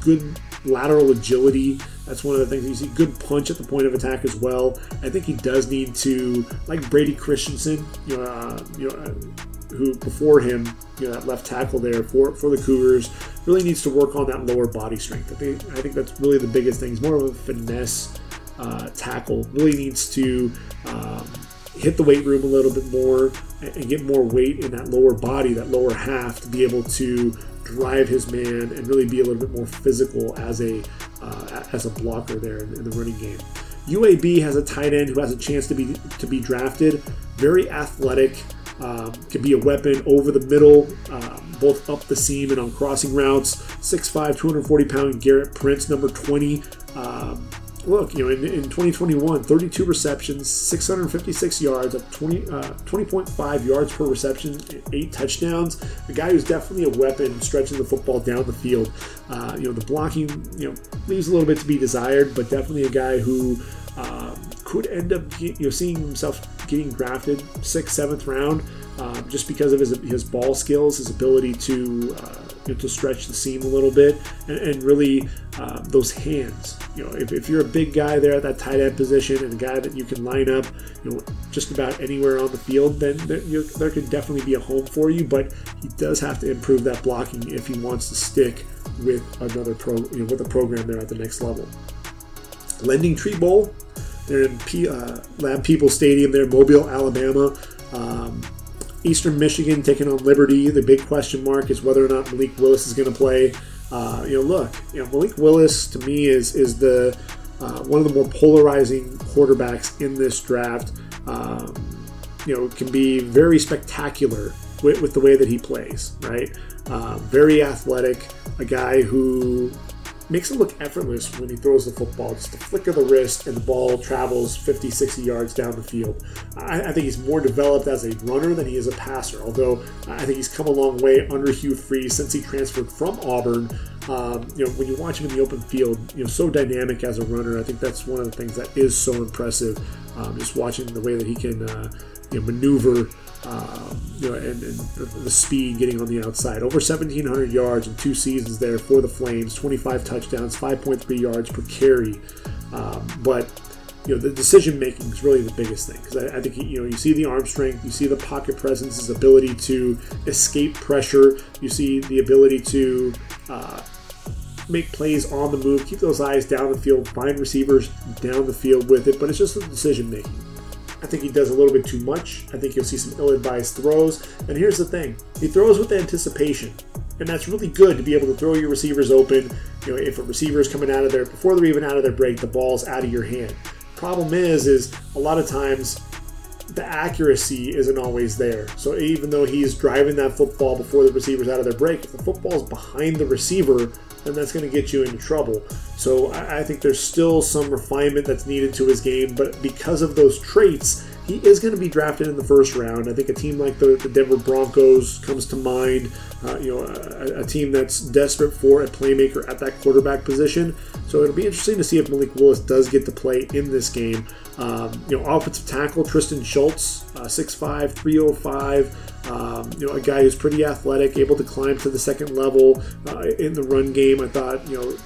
good lateral agility. That's one of the things you see. Good punch at the point of attack as well. I think he does need to, like Brady Christensen, you know, uh, you know, uh, who before him, you know, that left tackle there for for the Cougars really needs to work on that lower body strength. I think I think that's really the biggest thing. He's more of a finesse uh, tackle. Really needs to um, hit the weight room a little bit more and get more weight in that lower body, that lower half, to be able to drive his man and really be a little bit more physical as a uh, as a blocker there in, in the running game. UAB has a tight end who has a chance to be to be drafted. Very athletic, um, can be a weapon over the middle, um, both up the seam and on crossing routes. 6'5", 240 pound Gerrit Prince, number 20. Um, look, you know, in, in 2021, 32 receptions, 656 yards, up 20, uh, 20.5 yards per reception, eight touchdowns. A guy who's definitely a weapon stretching the football down the field. Uh, you know, the blocking, you know, leaves a little bit to be desired, but definitely a guy who um, could end up, you know, seeing himself getting drafted sixth, seventh round, uh, just because of his his ball skills, his ability to uh, you know, to stretch the seam a little bit, and, and really uh, those hands. You know, if, if, you're a big guy there at that tight end position and a guy that you can line up, you know, just about anywhere on the field, then there, you know, there could definitely be a home for you. But he does have to improve that blocking if he wants to stick with another pro, you know, with a program there at the next level. Lending Tree Bowl, they're in P, uh, Ladd-Peebles Stadium there, Mobile, Alabama. Um, Eastern Michigan taking on Liberty. The big question mark is whether or not Malik Willis is going to play. Uh, you know, look, you know, Malik Willis to me is is the uh, one of the more polarizing quarterbacks in this draft. Um, you know, can be very spectacular with, with, the way that he plays. Right, uh, very athletic, a guy who makes it look effortless when he throws the football. Just a flick of the wrist and the ball travels 50, 60 yards down the field. I, I, think he's more developed as a runner than he is a passer, although I think he's come a long way under Hugh Freeze since he transferred from Auburn. Um, you know, when you watch him in the open field, you know, so dynamic as a runner, I think that's one of the things that is so impressive. Um, just watching the way that he can, uh, you know, maneuver. Um, you know, and, and, the speed getting on the outside. Over 1,700 yards in two seasons there for the Flames, 25 touchdowns, 5.3 yards per carry. Um, but you know the decision making is really the biggest thing because I, I, think you know you see the arm strength, you see the pocket presence, his ability to escape pressure, you see the ability to uh, make plays on the move, keep those eyes down the field, find receivers down the field with it. But it's just the decision making. I think he does a little bit too much. I think you'll see some ill-advised throws. And here's the thing: he throws with anticipation, and that's really good to be able to throw your receivers open. You know, if a receiver is coming out of there before they're even out of their break, the ball's out of your hand. Problem is, is a lot of times the accuracy isn't always there. So even though he's driving that football before the receiver's out of their break, if the football's behind the receiver, then that's going to get you into trouble. So I, think there's still some refinement that's needed to his game, but because of those traits, he is going to be drafted in the first round. I think a team like the, the Denver Broncos comes to mind. Uh, you know, a, a, team that's desperate for a playmaker at that quarterback position. So it'll be interesting to see if Malik Willis does get to play in this game. Um, you know, offensive tackle Tristan Schultz, uh, 6'5", 305. Um, you know, a guy who's pretty athletic, able to climb to the second level uh, in the run game. I thought, you know,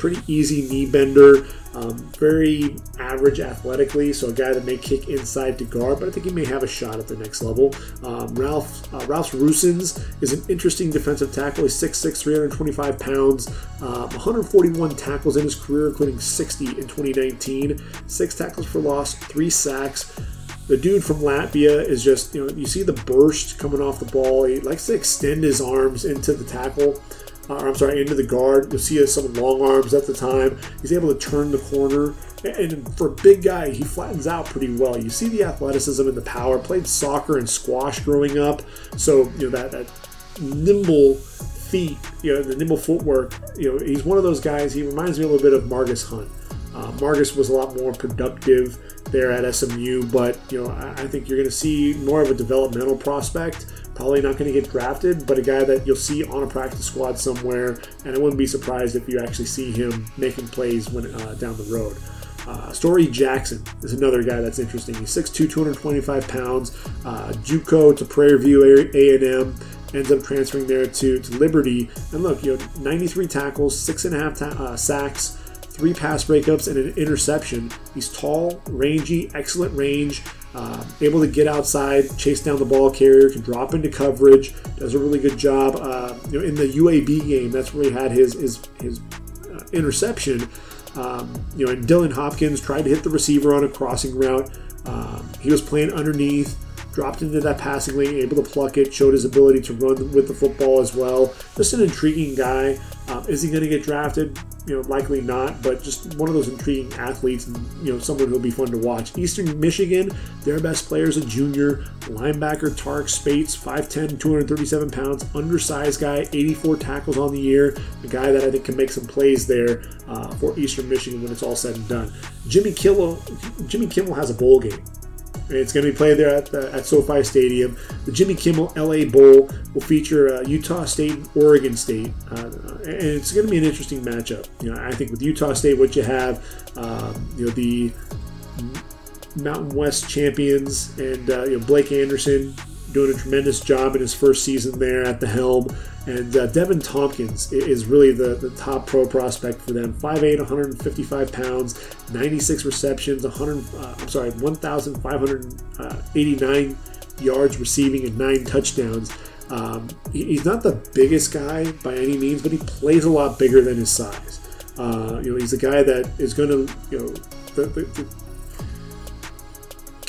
pretty easy knee bender. Um, very average athletically, so a guy that may kick inside to guard, but I think he may have a shot at the next level. Um, Ralph uh, Ralph Rusins is an interesting defensive tackle. He's 6'6", 325 pounds, uh, 141 tackles in his career, including 60 in 2019. Six tackles for loss, three sacks. The dude from Latvia is just, you know, you see the burst coming off the ball. He likes to extend his arms into the tackle or I'm sorry, into the guard. You'll see some long arms at the time. He's able to turn the corner. And for a big guy, he flattens out pretty well. You see the athleticism and the power. Played soccer and squash growing up, so you know that that nimble feet, you know, the nimble footwork. You know, he's one of those guys. He reminds me a little bit of Margus Hunt. Uh, Margus was a lot more productive there at SMU, but you know, I, I think you're going to see more of a developmental prospect Probably not going to get drafted, but a guy that you'll see on a practice squad somewhere, and I wouldn't be surprised if you actually see him making plays when uh, down the road. Uh, Storey Jackson is another guy that's interesting. He's 6'2", 225 pounds. Uh, JUCO to Prairie View A&M ends up transferring there to, to Liberty. And look, you know, 93 tackles, six and a half ta- uh, sacks, three pass breakups, and an interception. He's tall, rangy, excellent range. Uh, able to get outside, chase down the ball carrier, can drop into coverage, does a really good job. Uh, you know, in the UAB game, that's where he had his his his uh, interception. Um, you know, and Dylan Hopkins tried to hit the receiver on a crossing route. Um, he was playing underneath, dropped into that passing lane, able to pluck it, showed his ability to run with the football as well. Just an intriguing guy. Um, is he going to get drafted? you know, likely not, but just one of those intriguing athletes and, you know, someone who'll be fun to watch. Eastern Michigan, their best player is a junior, linebacker Tark Spates, 5'10, 237 pounds, undersized guy, 84 tackles on the year, a guy that I think can make some plays there uh, for Eastern Michigan when it's all said and done. Jimmy Kimmel, Jimmy Kimmel has a bowl game. It's going to be played there at, uh, at SoFi Stadium. The Jimmy Kimmel LA Bowl will feature uh, Utah State and Oregon State, uh, and it's going to be an interesting matchup. You know, I think with Utah State, what you have, um, you know, the Mountain West champions and uh, you know Blake Anderson doing a tremendous job in his first season there at the helm. And uh, Deven Thompkins is really the, the top pro prospect for them. 5'8", 155 pounds, 96 receptions, 100, uh, I'm sorry, 1,589 yards receiving and nine touchdowns. Um, he's not the biggest guy by any means, but he plays a lot bigger than his size. Uh, you know, he's a guy that is going to, you know, the, the, the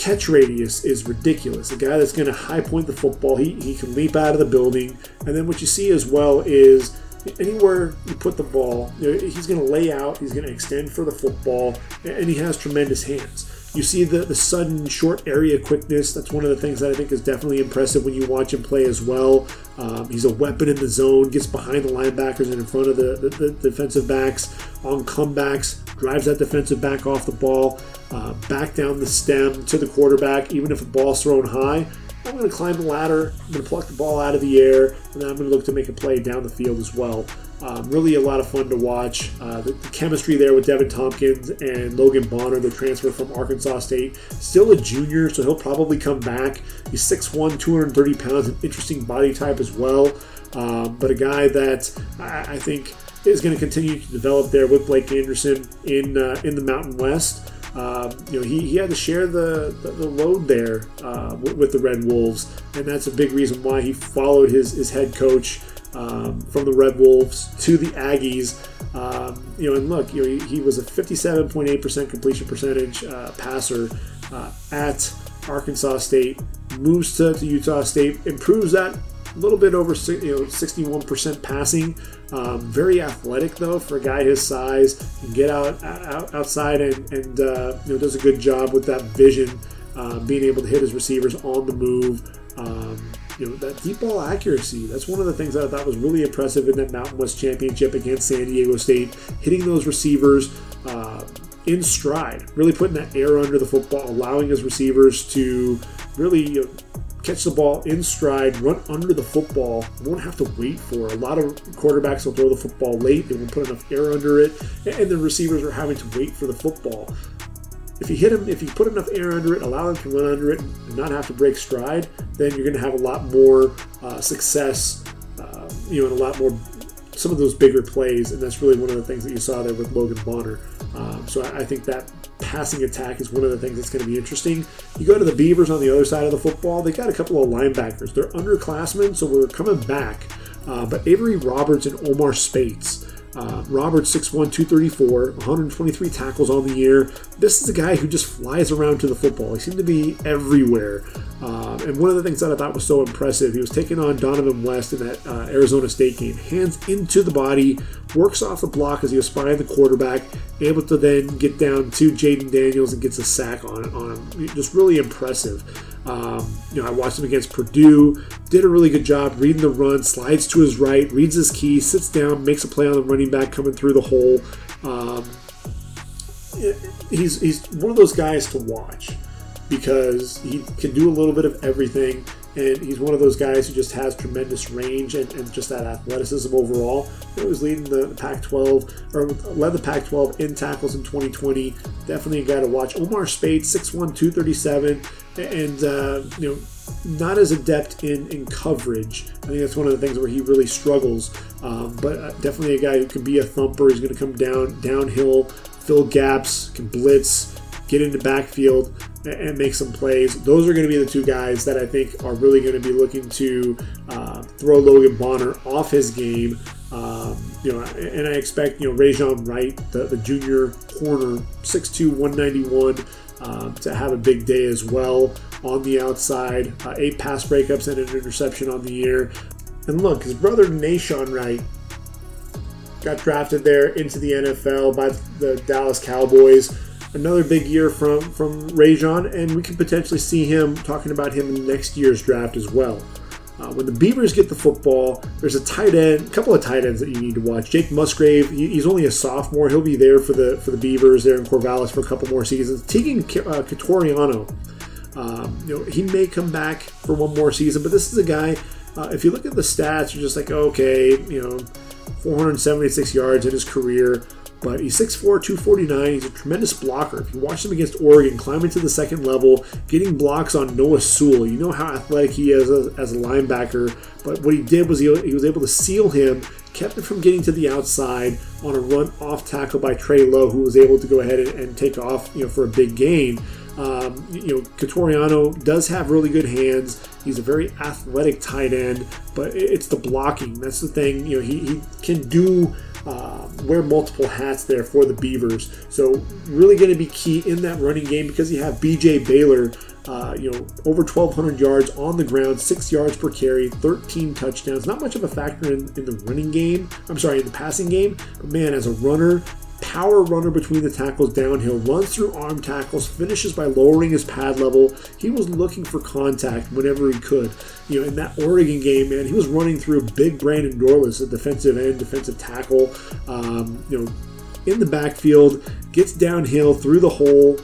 catch radius is ridiculous. A guy that's going to high point the football, he, he can leap out of the building. And then what you see as well is anywhere you put the ball, he's going to lay out, he's going to extend for the football, and he has tremendous hands. You see the, the sudden short area quickness. That's one of the things that I think is definitely impressive when you watch him play as well. Um, he's a weapon in the zone, gets behind the linebackers and in front of the, the, the defensive backs on comebacks, drives that defensive back off the ball, uh, back down the stem to the quarterback, even if a ball's thrown high. I'm going to climb the ladder, I'm going to pluck the ball out of the air, and then I'm going to look to make a play down the field as well. Um, really a lot of fun to watch. Uh, the, the, chemistry there with Deven Thompkins and Logan Bonner, the transfer from Arkansas State. Still a junior, so he'll probably come back. He's 6'1, 230 pounds, an interesting body type as well. Um, but a guy that I, I think is going to continue to develop there with Blake Anderson in uh, in the Mountain West. Um, you know, he, he had to share the, the, the load there uh, with, with, the Red Wolves, and that's a big reason why he followed his, his head coach um, from the Red Wolves to the Aggies. Um, you know, and look, you know, he, was a 57.8% completion percentage uh, passer uh, at Arkansas State, moves to, to Utah State, improves that a little bit over you know 61% passing. Um, very athletic though for a guy his size. Can get out, out outside and, and uh, you know does a good job with that vision, uh, being able to hit his receivers on the move. Um, you know that deep ball accuracy. That's one of the things that I thought was really impressive in that Mountain West Championship against San Diego State, hitting those receivers. Uh, in stride, really putting that air under the football, allowing his receivers to really you know, catch the ball in stride, run under the football. Won't have to wait for. A lot of quarterbacks will throw the football late. They won't put enough air under it, and the receivers are having to wait for the football. If you hit them, if you put enough air under it, allow them to run under it, and not have to break stride, then you're going to have a lot more uh, success. Uh, you know, and a lot more some of those bigger plays, and that's really one of the things that you saw there with Logan Bonner. Um, so I, I think that passing attack is one of the things that's going to be interesting. You go to the Beavers on the other side of the football, they got a couple of linebackers. They're underclassmen, so we're coming back. Uh, but Avery Roberts and Omar Speights uh, Robert 6'1, 234, 123 tackles on the year. This is a guy who just flies around to the football. He seemed to be everywhere. Uh, and one of the things that I thought was so impressive, he was taking on Dohnovan West in that uh, Arizona State game. Hands into the body, works off the block as he was spying the quarterback, able to then get down to Jayden Daniels and gets a sack on, on him. Just really impressive. Um, you know, I watched him against Purdue. Did a really good job reading the run. Slides to his right, reads his key, sits down, makes a play on the running back coming through the hole. Um, he's he's one of those guys to watch because he can do a little bit of everything and he's one of those guys who just has tremendous range and, and just that athleticism overall. He was leading the Pac-12 or led the Pac-12 in tackles in 2020. Definitely a guy to watch. Omar Speights, 6'1", 237, and uh, you know not as adept in, in coverage. I think that's one of the things where he really struggles. Um, but uh, definitely a guy who can be a thumper. He's going to come down downhill, fill gaps, can blitz, get into backfield and make some plays. Those are going to be the two guys that I think are really going to be looking to uh, throw Logan Bonner off his game. Um, you know, and I expect you know Rejzohn Wright, the, the junior corner, 6'2", 191, um, to have a big day as well on the outside. Uh, eight pass breakups and an interception on the year. And look, his brother Nahshon Wright got drafted there into the NFL by the Dallas Cowboys another big year from from Rejzohn, and we could potentially see him talking about him in next year's draft as well. Uh, when the Beavers get the football, there's a tight end, a couple of tight ends that you need to watch. Jake Musgrave, he, he's only a sophomore. He'll be there for the for the Beavers there in Corvallis for a couple more seasons. Teagan uh, Quitoriano, um, you know, he may come back for one more season, but this is a guy. Uh, if you look at the stats, you're just like, okay, you know, 476 yards in his career. But he's 6'4, 249. He's a tremendous blocker. If you watch him against Oregon, climbing to the second level, getting blocks on Noah Sewell, you know how athletic he is as, a linebacker. But what he did was he, was able to seal him, kept him from getting to the outside on a run off tackle by Trey Lowe, who was able to go ahead and, take off you know, for a big gain. Um, you know, Quitoriano does have really good hands. He's a very athletic tight end, but it's the blocking. That's the thing. You know, he, he can do uh, wear multiple hats there for the Beavers. So really going to be key in that running game because you have BJ Baylor, uh, you know, over 1,200 yards on the ground, six yards per carry, 13 touchdowns. Not much of a factor in, in the running game. I'm sorry, in the passing game. But man, as a runner, power runner between the tackles downhill, runs through arm tackles, finishes by lowering his pad level. He was looking for contact whenever he could. You know, in that Oregon game, man, he was running through big Brandon Dorlus, a defensive end, defensive tackle. Um, you know, in the backfield, gets downhill through the hole,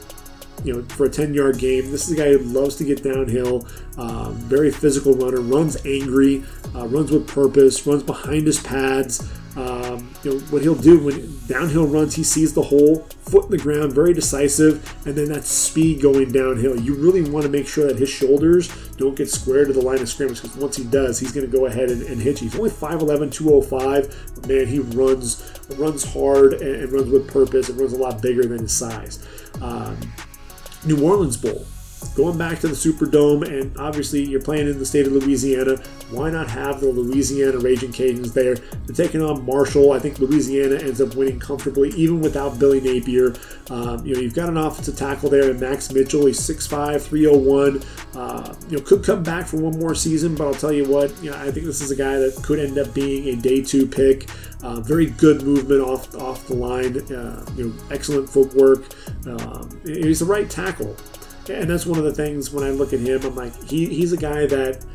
you know, for a 10 yard game. This is a guy who loves to get downhill, um, very physical runner, runs angry, uh, runs with purpose, runs behind his pads. Um, you know what he'll do when downhill runs, he sees the hole, foot in the ground, very decisive, and then that speed going downhill. You really want to make sure that his shoulders don't get squared to the line of scrimmage because once he does, he's going to go ahead and, and hit you. He's only 5'11", 205, but man, he runs runs hard and, and, runs with purpose and runs a lot bigger than his size. Um, New Orleans Bowl going back to the Superdome, and obviously you're playing in the state of Louisiana. Why not have the Louisiana Raging Cajuns there? They're taking on Marshall. I think Louisiana ends up winning comfortably, even without Billy Napier. Um, you know, you've got an offensive tackle there, and Max Mitchell. He's 6'5", 301. Uh, you know, could come back for one more season, but I'll tell you what, you know, I think this is a guy that could end up being a day two pick. Uh, very good movement off off the line. Uh, you know, excellent footwork. Um, he's the right tackle and that's one of the things when I look at him, I'm like, he, he's a guy that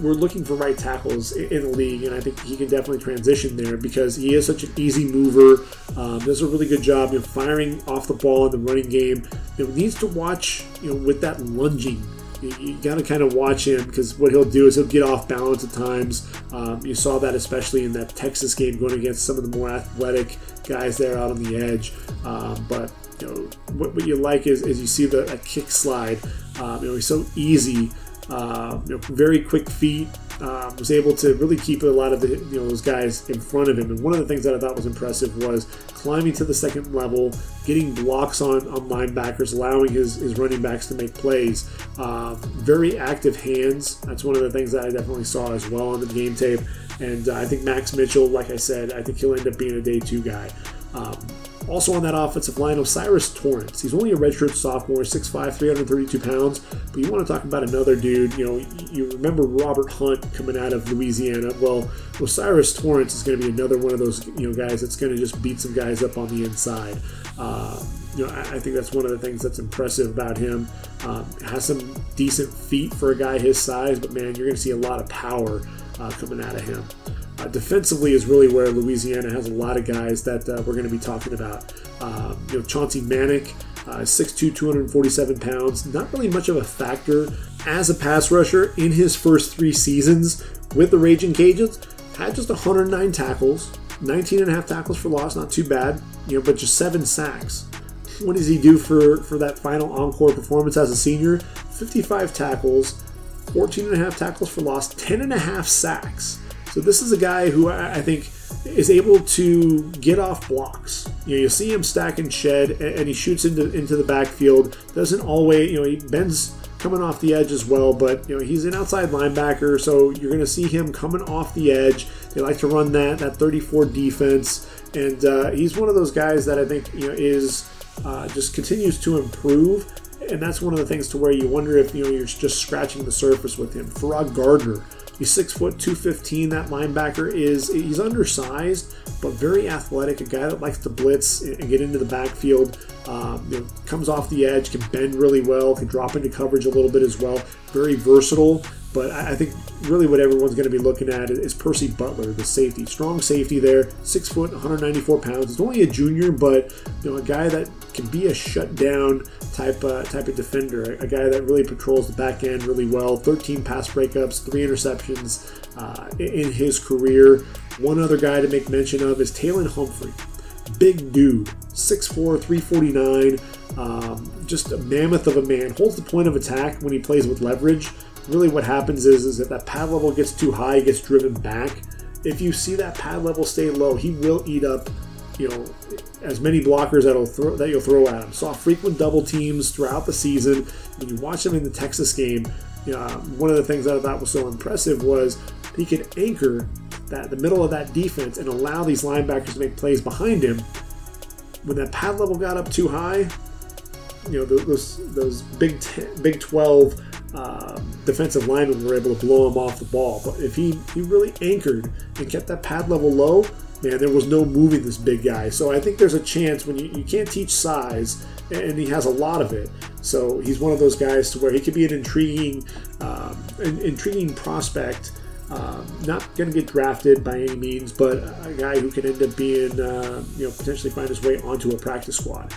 we're looking for right tackles in the league, and I think he can definitely transition there because he is such an easy mover. Um, does a really good job, you know, firing off the ball in the running game. You know, needs to watch, you know, with that lunging. You, you got to kind of watch him because what he'll do is he'll get off balance at times. Um, you saw that especially in that Texas game going against some of the more athletic guys there out on the edge. Um, but you know, what, what you like is, is you see the a kick slide. Um, you know, he's so easy. Uh, you know, very quick feet. Um, was able to really keep a lot of the you know those guys in front of him. And one of the things that I thought was impressive was climbing to the second level, getting blocks on, on linebackers, allowing his, his running backs to make plays. Um, very active hands. That's one of the things that I definitely saw as well on the game tape. And uh, I think Max Mitchell, like I said, I think he'll end up being a day two guy. Um, also on that offensive line, O'Cyrus Torrence. He's only a redshirt sophomore, 6'5", 332 pounds. But you want to talk about another dude. You know, you remember Robert Hunt coming out of Louisiana. Well, O'Cyrus Torrence is going to be another one of those you know guys that's going to just beat some guys up on the inside. Uh, you know, I, think that's one of the things that's impressive about him. Um, has some decent feet for a guy his size, but man, you're going to see a lot of power uh, coming out of him. Uh, defensively is really where Louisiana has a lot of guys that uh, we're going to be talking about. Um, you know, Chauncey Manac, uh, 6'2", 247 pounds. Not really much of a factor as a pass rusher in his first three seasons with the Raging Cajuns. Had just 109 tackles, 19 and a half tackles for loss, not too bad, you know, but just seven sacks. What does he do for, for that final encore performance as a senior? 55 tackles, 14 and a half tackles for loss, 10 and a half sacks. So this is a guy who I think is able to get off blocks. You know, you see him stack and shed, and he shoots into into the backfield. Doesn't always, you know, he bends coming off the edge as well, but you know he's an outside linebacker, so you're going to see him coming off the edge. They like to run that that 34 defense, and uh, he's one of those guys that I think you know is uh, just continues to improve. And that's one of the things to where you wonder if you know you're just scratching the surface with him. Ferrod Gardner, He's six foot two fifteen. That linebacker is he's undersized, but very athletic. A guy that likes to blitz and get into the backfield. Um, you know, comes off the edge, can bend really well, can drop into coverage a little bit as well. Very versatile. But I think really what everyone's going to be looking at is Percy Butler, the safety, strong safety there, six foot, 194 pounds. He's only a junior, but you know a guy that can be a shutdown type uh, type of defender, a guy that really patrols the back end really well. 13 pass breakups, three interceptions uh, in his career. One other guy to make mention of is Tayland Humphrey, big dude, 6'4", 349. Um, just a mammoth of a man. Holds the point of attack when he plays with leverage really what happens is, is that that pad level gets too high, gets driven back. If you see that pad level stay low, he will eat up, you know, as many blockers that'll throw, that you'll throw at him. Saw frequent double teams throughout the season. When you watch him in the Texas game, you know, one of the things that I thought was so impressive was he could anchor that the middle of that defense and allow these linebackers to make plays behind him. When that pad level got up too high, you know those those Big Ten, Big Twelve uh, defensive linemen were able to blow him off the ball. But if he, he really anchored and kept that pad level low, man, there was no moving this big guy. So I think there's a chance when you, you can't teach size, and he has a lot of it. So he's one of those guys to where he could be an intriguing, um, an intriguing prospect Um, not going to get drafted by any means, but a guy who can end up being, uh, you know, potentially find his way onto a practice squad.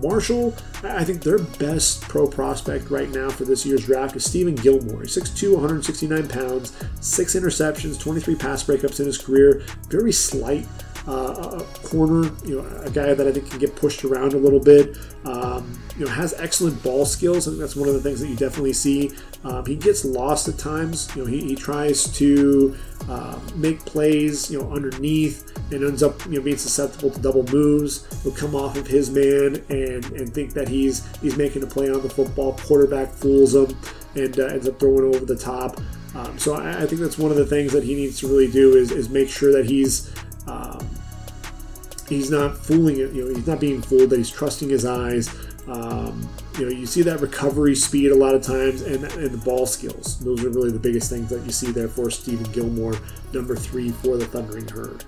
Marshall, I think their best pro prospect right now for this year's draft is Steven Gilmore. He's 6'2, 169 pounds, six interceptions, 23 pass breakups in his career. Very slight uh, a corner, you know, a guy that I think can get pushed around a little bit. Um, you know, has excellent ball skills. I think that's one of the things that you definitely see. Um, he gets lost at times. You know, he, he tries to uh, make plays, you know, underneath and ends up, you know, being susceptible to double moves. He'll come off of his man and and think that he's he's making a play on the football. Quarterback fools him and uh, ends up throwing over the top. Um, so I, I, think that's one of the things that he needs to really do is, is make sure that he's um, he's not fooling it. You know, he's not being fooled. That he's trusting his eyes. Um, you know, you see that recovery speed a lot of times, and, and the ball skills. Those are really the biggest things that you see there for Steven Gilmore, number three for the Thundering Herd.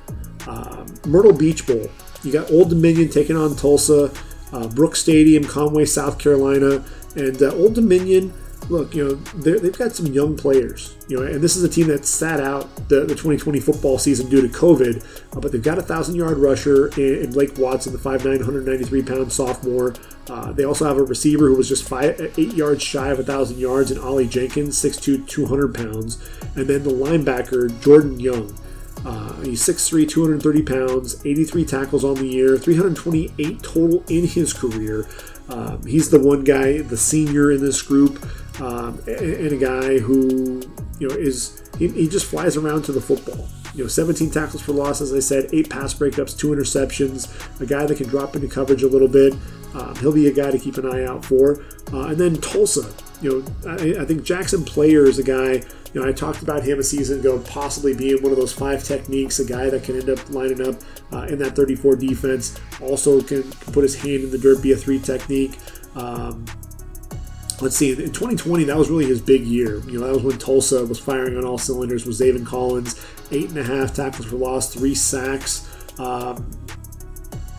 Um, Myrtle Beach Bowl. You got Old Dominion taking on Tulsa, uh, Brooks Stadium, Conway, South Carolina, and uh, Old Dominion look, you know, they've got some young players, you know, and this is a team that sat out the, the 2020 football season due to COVID, uh, but they've got a thousand yard rusher in, in, Blake Watson, the 5'9", 193 pound sophomore. Uh, they also have a receiver who was just five, eight yards shy of a thousand yards, and Ali Jennings, 6'2", 200 pounds, and then the linebacker Jordan Young. Uh, he's 6'3", 230 pounds, 83 tackles on the year, 328 total in his career. Um, he's the one guy, the senior in this group um, and a guy who you know is he, he, just flies around to the football. You know, 17 tackles for loss, as I said, eight pass breakups, two interceptions. A guy that can drop into coverage a little bit. Um, he'll be a guy to keep an eye out for. Uh, and then Tulsa, you know, I, I, think Jaxon Player is a guy. You know, I talked about him a season ago, possibly being one of those five techniques, a guy that can end up lining up uh, in that 34 defense. Also can, put his hand in the dirt, be a three technique. Um, let's see, in 2020, that was really his big year. You know, that was when Tulsa was firing on all cylinders with Zaven Collins, eight and a half tackles for loss, three sacks. Um,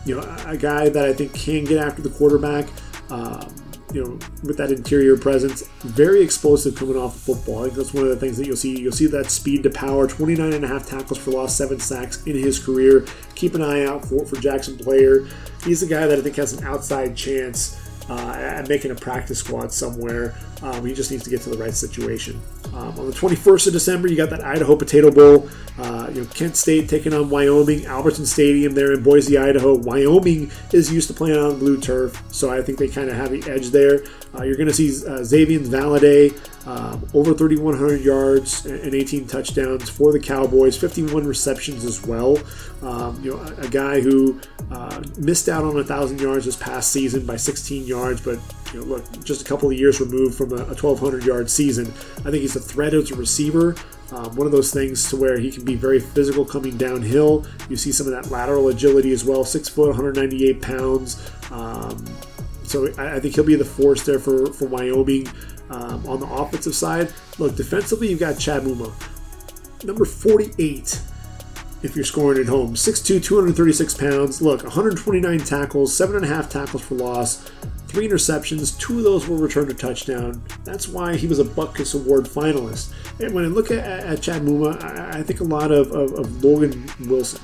you know, a guy that I think can get after the quarterback. Um, you know, with that interior presence, very explosive coming off the football. I think that's one of the things that you'll see. You'll see that speed to power, 29 and a half tackles for loss, seven sacks in his career. Keep an eye out for, for Jaxon Player. He's a guy that I think has an outside chance uh, and making a practice squad somewhere. Um, he just needs to get to the right situation. Um, on the 21st of December, you got that Idaho Potato Bowl. Uh, you know, Kent State taking on Wyoming, Albertson Stadium there in Boise, Idaho. Wyoming is used to playing on blue turf, so I think they kind of have the edge there. Uh, you're going to see uh, Xavier um, over 3,100 yards and 18 touchdowns for the Cowboys, 51 receptions as well. Um, you know, a, a, guy who uh, missed out on a thousand yards this past season by 16 yards, but you know, look, just a couple of years removed from a, a 1,200 yard season. I think he's a threat as a receiver. Um, one of those things to where he can be very physical coming downhill. You see some of that lateral agility as well. Six foot, 198 pounds. Um, so I, I, think he'll be the force there for, for Wyoming. Um, on the offensive side, look, defensively, you've got Chad Muma. Number 48 if you're scoring at home. 6'2, 236 pounds. Look, 129 tackles, 7.5 tackles for loss, three interceptions. Two of those were returned to touchdown. That's why he was a Butkus Award finalist. And when I look at, at Chad Muma, I, I, think a lot of, of, of Logan Wilson.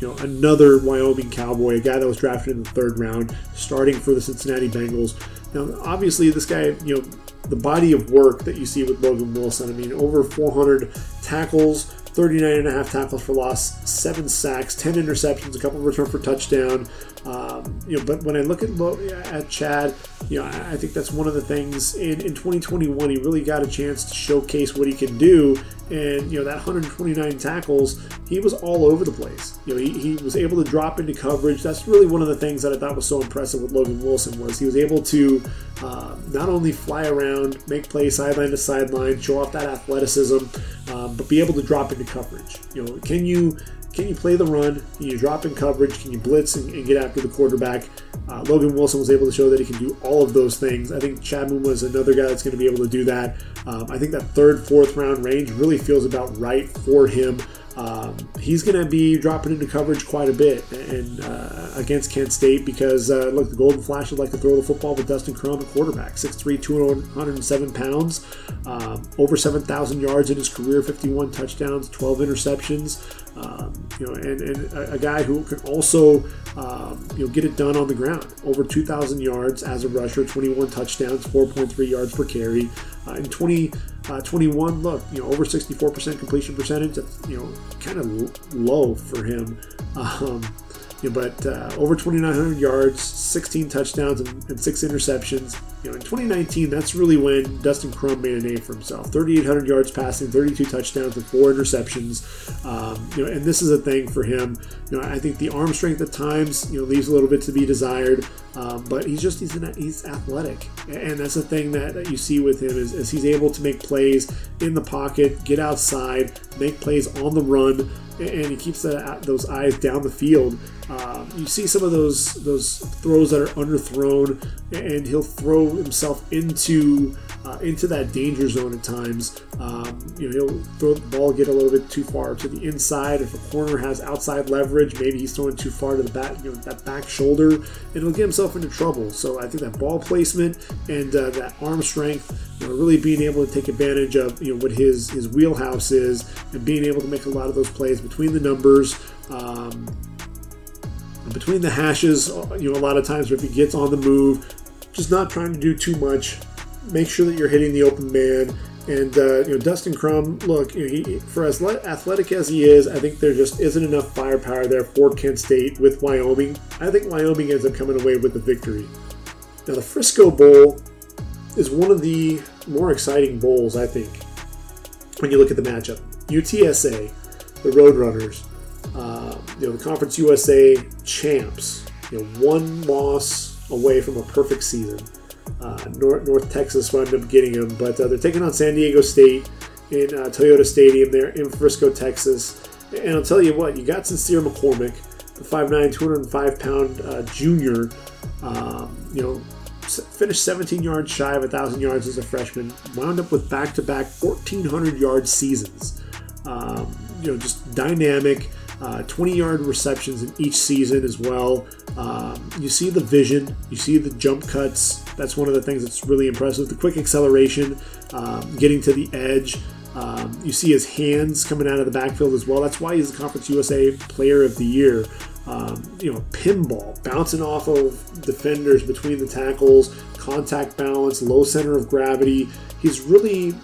You know, another Wyoming Cowboy, a guy that was drafted in the third round, starting for the Cincinnati Bengals. Now, obviously, this guy, you know, the body of work that you see with Logan Wilson. I mean, over 400 tackles, 39 and a half tackles for loss, seven sacks, 10 interceptions, a couple return for touchdown. Um, you know, but when I look at at Chad, you know, I think that's one of the things in, in 2021 he really got a chance to showcase what he can do. And you know that 129 tackles, he was all over the place. You know, he, he was able to drop into coverage. That's really one of the things that I thought was so impressive with Logan Wilson was he was able to uh, not only fly around, make plays sideline to sideline, show off that athleticism, um, but be able to drop into coverage. You know, can you can you play the run? Can you drop in coverage? Can you blitz and, and get after the quarterback? Uh, Logan Wilson was able to show that he can do all of those things. I think Chad Muma is another guy that's going to be able to do that. Um, I think that third, fourth round range really feels about right for him. Um, he's going to be dropping into coverage quite a bit and uh, against Kent State because uh, look, the Golden Flash would like to throw the football with Dustin Crum, the quarterback, 6'3", 207 pounds, um, over 7,000 yards in his career, 51 touchdowns, 12 interceptions. Um, you know, and, and a, a, guy who can also um, you know get it done on the ground. Over 2,000 yards as a rusher, 21 touchdowns, 4.3 yards per carry, uh, in 20. Uh, 21, look, you know, over 64% completion percentage. That's, you know, kind of low for him. Um, you know, but uh, over 2,900 yards, 16 touchdowns, and, and, six interceptions. You know, in 2019, that's really when Dustin Crum made a name for himself. 3,800 yards passing, 32 touchdowns, and four interceptions. Um, you know, and this is a thing for him. You know, I think the arm strength at times, you know, leaves a little bit to be desired. Um, but he's just he's an, he's athletic, and that's the thing that, that you see with him is, is he's able to make plays in the pocket, get outside, make plays on the run and he keeps the, those eyes down the field. Um, you see some of those those throws that are underthrown, and he'll throw himself into uh, into that danger zone at times. Um, you know, he'll throw the ball, get a little bit too far to the inside. If a corner has outside leverage, maybe he's throwing too far to the back, you know, that back shoulder, and he'll get himself into trouble. So I think that ball placement and uh, that arm strength, you know, really being able to take advantage of you know what his his wheelhouse is, and being able to make a lot of those plays between the numbers. Um, between the hashes, you know, a lot of times if he gets on the move, just not trying to do too much, make sure that you're hitting the open man. And uh, you know, Dustin Crum, look, you know, he, for as athletic as he is, I think there just isn't enough firepower there for Kent State with Wyoming. I think Wyoming ends up coming away with the victory. Now, the Frisco Bowl is one of the more exciting bowls, I think, when you look at the matchup. UTSA, the Roadrunners, uh, you know, the Conference USA champs, you know, one loss away from a perfect season. Uh, North, North, Texas wound up getting them, but uh, they're taking on San Diego State in uh, Toyota Stadium there in Frisco, Texas. And I'll tell you what, you got Sincere McCormick, the 5'9", 205 pound uh, junior. Um, you know, finished 17 yards shy of 1,000 yards as a freshman. Wound up with back-to-back 1,400 yard seasons. Um, you know, just dynamic. Uh, 20 yard receptions in each season as well. Um, you see the vision, you see the jump cuts. That's one of the things that's really impressive. The quick acceleration, um, getting to the edge. Um, you see his hands coming out of the backfield as well. That's why he's the Conference USA Player of the Year. Um, you know, pinball, bouncing off of defenders between the tackles, contact balance, low center of gravity. He's really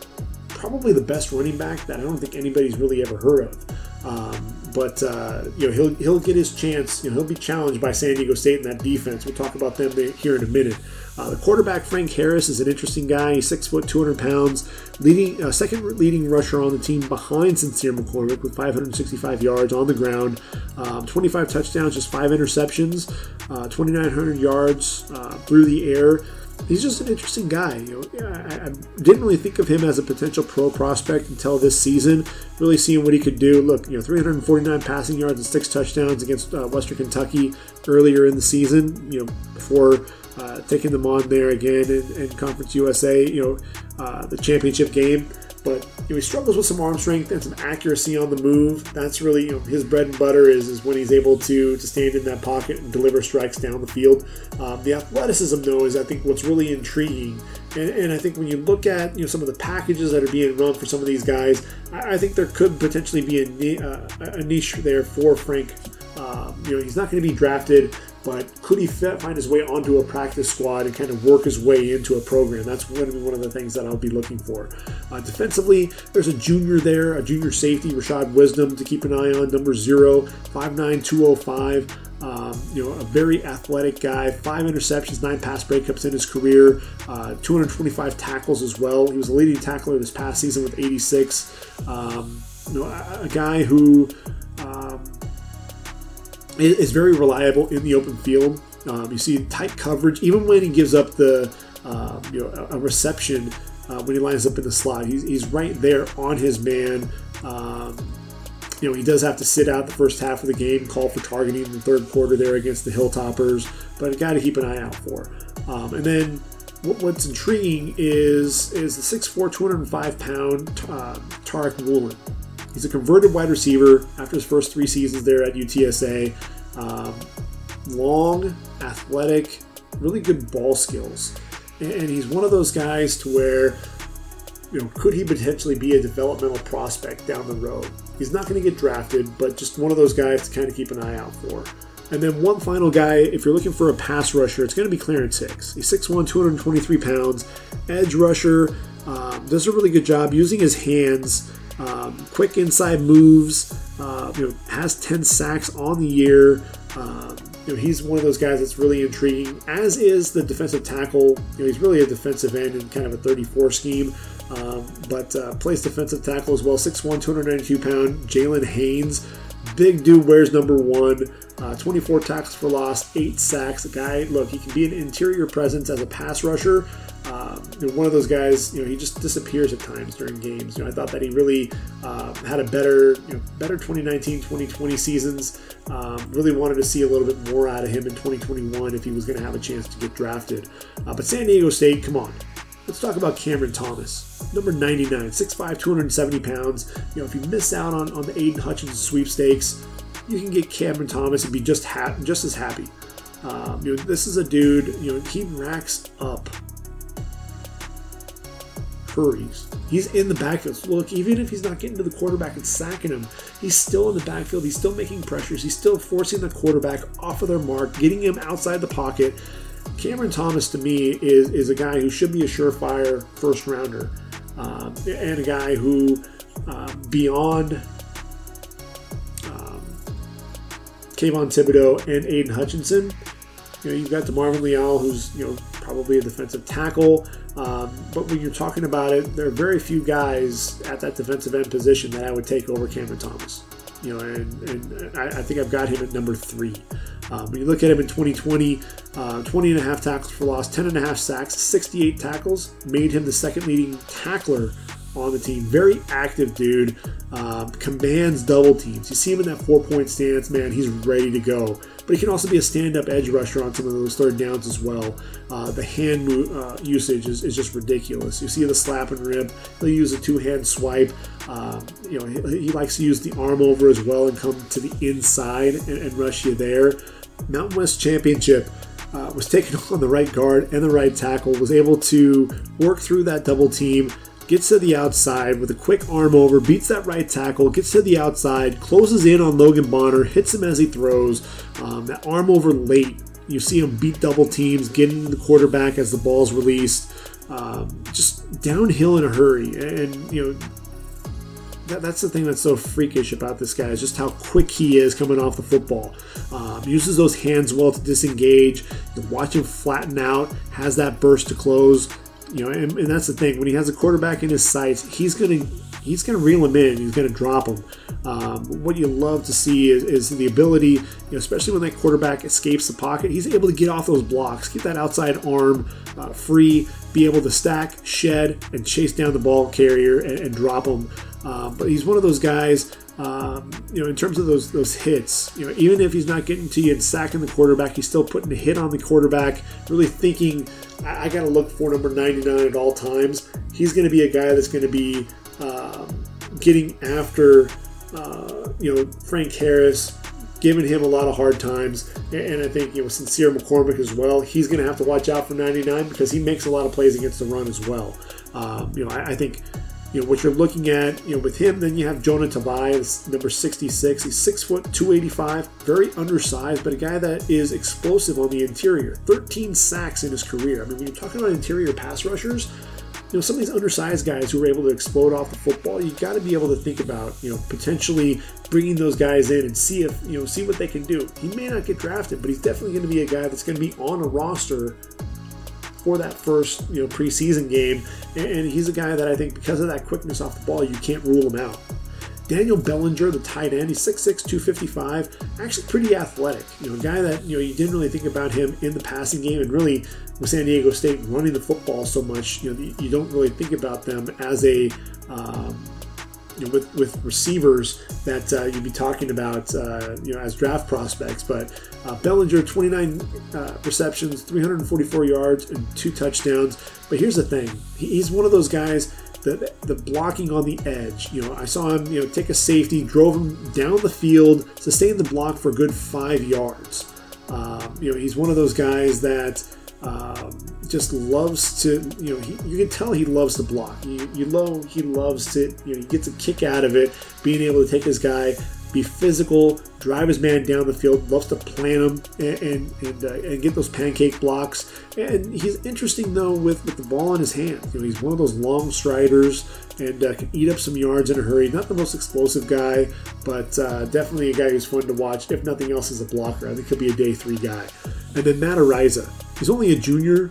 probably the best running back that I don't think anybody's really ever heard of. Um, but uh, you know he'll he'll get his chance. You know he'll be challenged by San Diego State in that defense. We'll talk about them here in a minute. Uh, the quarterback Frank Harris is an interesting guy. He's six foot, 200 pounds, leading uh, second leading rusher on the team behind Sincere McCormick with 565 yards on the ground, um, 25 touchdowns, just five interceptions, uh, 2,900 yards uh, through the air he's just an interesting guy. You know, I, I, didn't really think of him as a potential pro prospect until this season. Really seeing what he could do. Look, you know, 349 passing yards and six touchdowns against uh, Western Kentucky earlier in the season. You know, before uh, taking them on there again in, in Conference USA. You know, uh, the championship game. But you know, he struggles with some arm strength and some accuracy on the move. That's really you know, his bread and butter is, is when he's able to, to stand in that pocket and deliver strikes down the field. Um, the athleticism, though, is I think what's really intriguing. And, and, I think when you look at you know some of the packages that are being run for some of these guys, I, I think there could potentially be a, uh, a niche there for Frank. Um, you know, he's not going to be drafted but could he find his way onto a practice squad and kind of work his way into a program? That's going to be one of the things that I'll be looking for. Uh, defensively, there's a junior there, a junior safety, Rashad Wisdom, to keep an eye on, number zero, 5'9, 205. Um, you know, a very athletic guy, five interceptions, nine pass breakups in his career, uh, 225 tackles as well. He was a leading tackler this past season with 86. Um, you know, a, a guy who um, is very reliable in the open field. Um, you see tight coverage, even when he gives up the um, you know a, reception uh, when he lines up in the slot. He's, he's right there on his man. Um, you know he does have to sit out the first half of the game, call for targeting in the third quarter there against the Hilltoppers, but guy to keep an eye out for. Um, and then what, what's intriguing is is the 6'4", 205 pound uh, Tariq Woolen. He's a converted wide receiver after his first three seasons there at UTSA. Um, long, athletic, really good ball skills. And he's one of those guys to where, you know, could he potentially be a developmental prospect down the road? He's not going to get drafted, but just one of those guys to kind of keep an eye out for. And then one final guy, if you're looking for a pass rusher, it's going to be Clarence Hicks. He's 6'1, 223 pounds, edge rusher, um, does a really good job using his hands, um, quick inside moves, uh, you know, has 10 sacks on the year. Um, you know, he's one of those guys that's really intriguing, as is the defensive tackle. You know, he's really a defensive end in kind of a 34 scheme, um, but uh, plays defensive tackle as well. 6'1, 292 pound Jalen Haynes. Big dude wears number one. Uh, 24 tackles for loss, 8 sacks. A guy, look, he can be an interior presence as a pass rusher. Um, you know, one of those guys, you know, he just disappears at times during games. You know, I thought that he really uh, had a better, you know, better 2019, 2020 seasons. Um, really wanted to see a little bit more out of him in 2021 if he was going to have a chance to get drafted. Uh, but San Diego State, come on, Let's talk about Cameron Thomas, number 99, 6'5, 270 pounds. You know, if you miss out on, on the Aidan Hutchins sweepstakes, you can get Cameron Thomas and be just ha- just as happy. Um, you know, this is a dude. You know, he racks up hurries. He's in the backfield. Look, even if he's not getting to the quarterback and sacking him, he's still in the backfield. He's still making pressures. He's still forcing the quarterback off of their mark, getting him outside the pocket. Cameron Thomas, to me, is, is a guy who should be a surefire first rounder um, and a guy who, uh, beyond Kayvon Thibodeaux and Aidan Hutchinson. You know, you've got DeMarvin Leal, who's you know probably a defensive tackle. Um, but when you're talking about it, there are very few guys at that defensive end position that I would take over Cameron Thomas. You know, and, and I, I think I've got him at number three. Um, when you look at him in 2020, uh, 20 and a half tackles for loss, 10 and a half sacks, 68 tackles, made him the second leading tackler on the team. Very active dude. Um, commands double teams. You see him in that four point stance, man, he's ready to go. But he can also be a stand up edge rusher on some of those third downs as well. Uh, the hand uh, usage is, is just ridiculous. You see the slap and rip. He'll use a two hand swipe. Um, you know, he, he, likes to use the arm over as well and come to the inside and, and rush you there. Mountain West Championship. Uh, was taken on the right guard and the right tackle, was able to work through that double team, gets to the outside with a quick arm over, beats that right tackle, gets to the outside, closes in on Logan Bonner, hits him as he throws. Um, that arm over late, you see him beat double teams, getting the quarterback as the ball's released. Um, just downhill in a hurry, and you know that, that's the thing that's so freakish about this guy is just how quick he is coming off the football. Um, uses those hands well to disengage. You watch him flatten out, has that burst to close. You know, and, and, that's the thing. When he has a quarterback in his sights, he's gonna he's gonna reel him in. He's gonna drop him. Um, what you love to see is, is the ability, you know, especially when that quarterback escapes the pocket, he's able to get off those blocks, get that outside arm uh, free, be able to stack, shed, and chase down the ball carrier and, and drop him. Uh, but he's one of those guys um, you know, in terms of those those hits, you know, even if he's not getting to you and sacking the quarterback, he's still putting a hit on the quarterback. Really thinking, I, I got to look for number 99 at all times. He's going to be a guy that's going to be um, getting after, uh, you know, Frank Harris, giving him a lot of hard times. And I think, you know, Sincere McCormick as well. He's going to have to watch out for 99 because he makes a lot of plays against the run as well. Um, you know, I, I think you know what you're looking at you know with him then you have jonah tavai number 66 he's six foot 285 very undersized but a guy that is explosive on the interior. 13 sacks in his career. I mean when you're talking about interior pass rushers you know some of these undersized guys who are able to explode off the football you got to be able to think about you know potentially bringing those guys in and see if you know see what they can do. He may not get drafted but he's definitely going to be a guy that's going to be on a roster for that first you know preseason game, and he's a guy that I think because of that quickness off the ball, you can't rule him out. Daniel Bellinger, the tight end, he's 6'6", 255, actually pretty athletic. You know, a guy that you know you didn't really think about him in the passing game, and really with San Diego State running the football so much, you know, you don't really think about them as a um, you know, with with receivers that uh, you'd be talking about, uh, you know, as draft prospects. But uh, Bellinger, 29 uh, receptions, 344 yards, and two touchdowns. But here's the thing: he's one of those guys. the, the blocking on the edge. You know, I saw him, you know, take a safety, drove him down the field, sustained the block for good five yards. Um, you know, he's one of those guys that um, just loves to, you know, he, you can tell he loves to block. You, you know, he loves to, you know, he gets a kick out of it, being able to take his guy, be physical, drive his man down the field, loves to plant him and and, and, uh, and, get those pancake blocks. And he's interesting though with, with the ball in his hand. You know, he's one of those long striders and uh, can eat up some yards in a hurry. Not the most explosive guy, but uh, definitely a guy who's fun to watch. If nothing else, as a blocker, I think he'll be a day three guy. And then Matt Araiza. He's only a junior.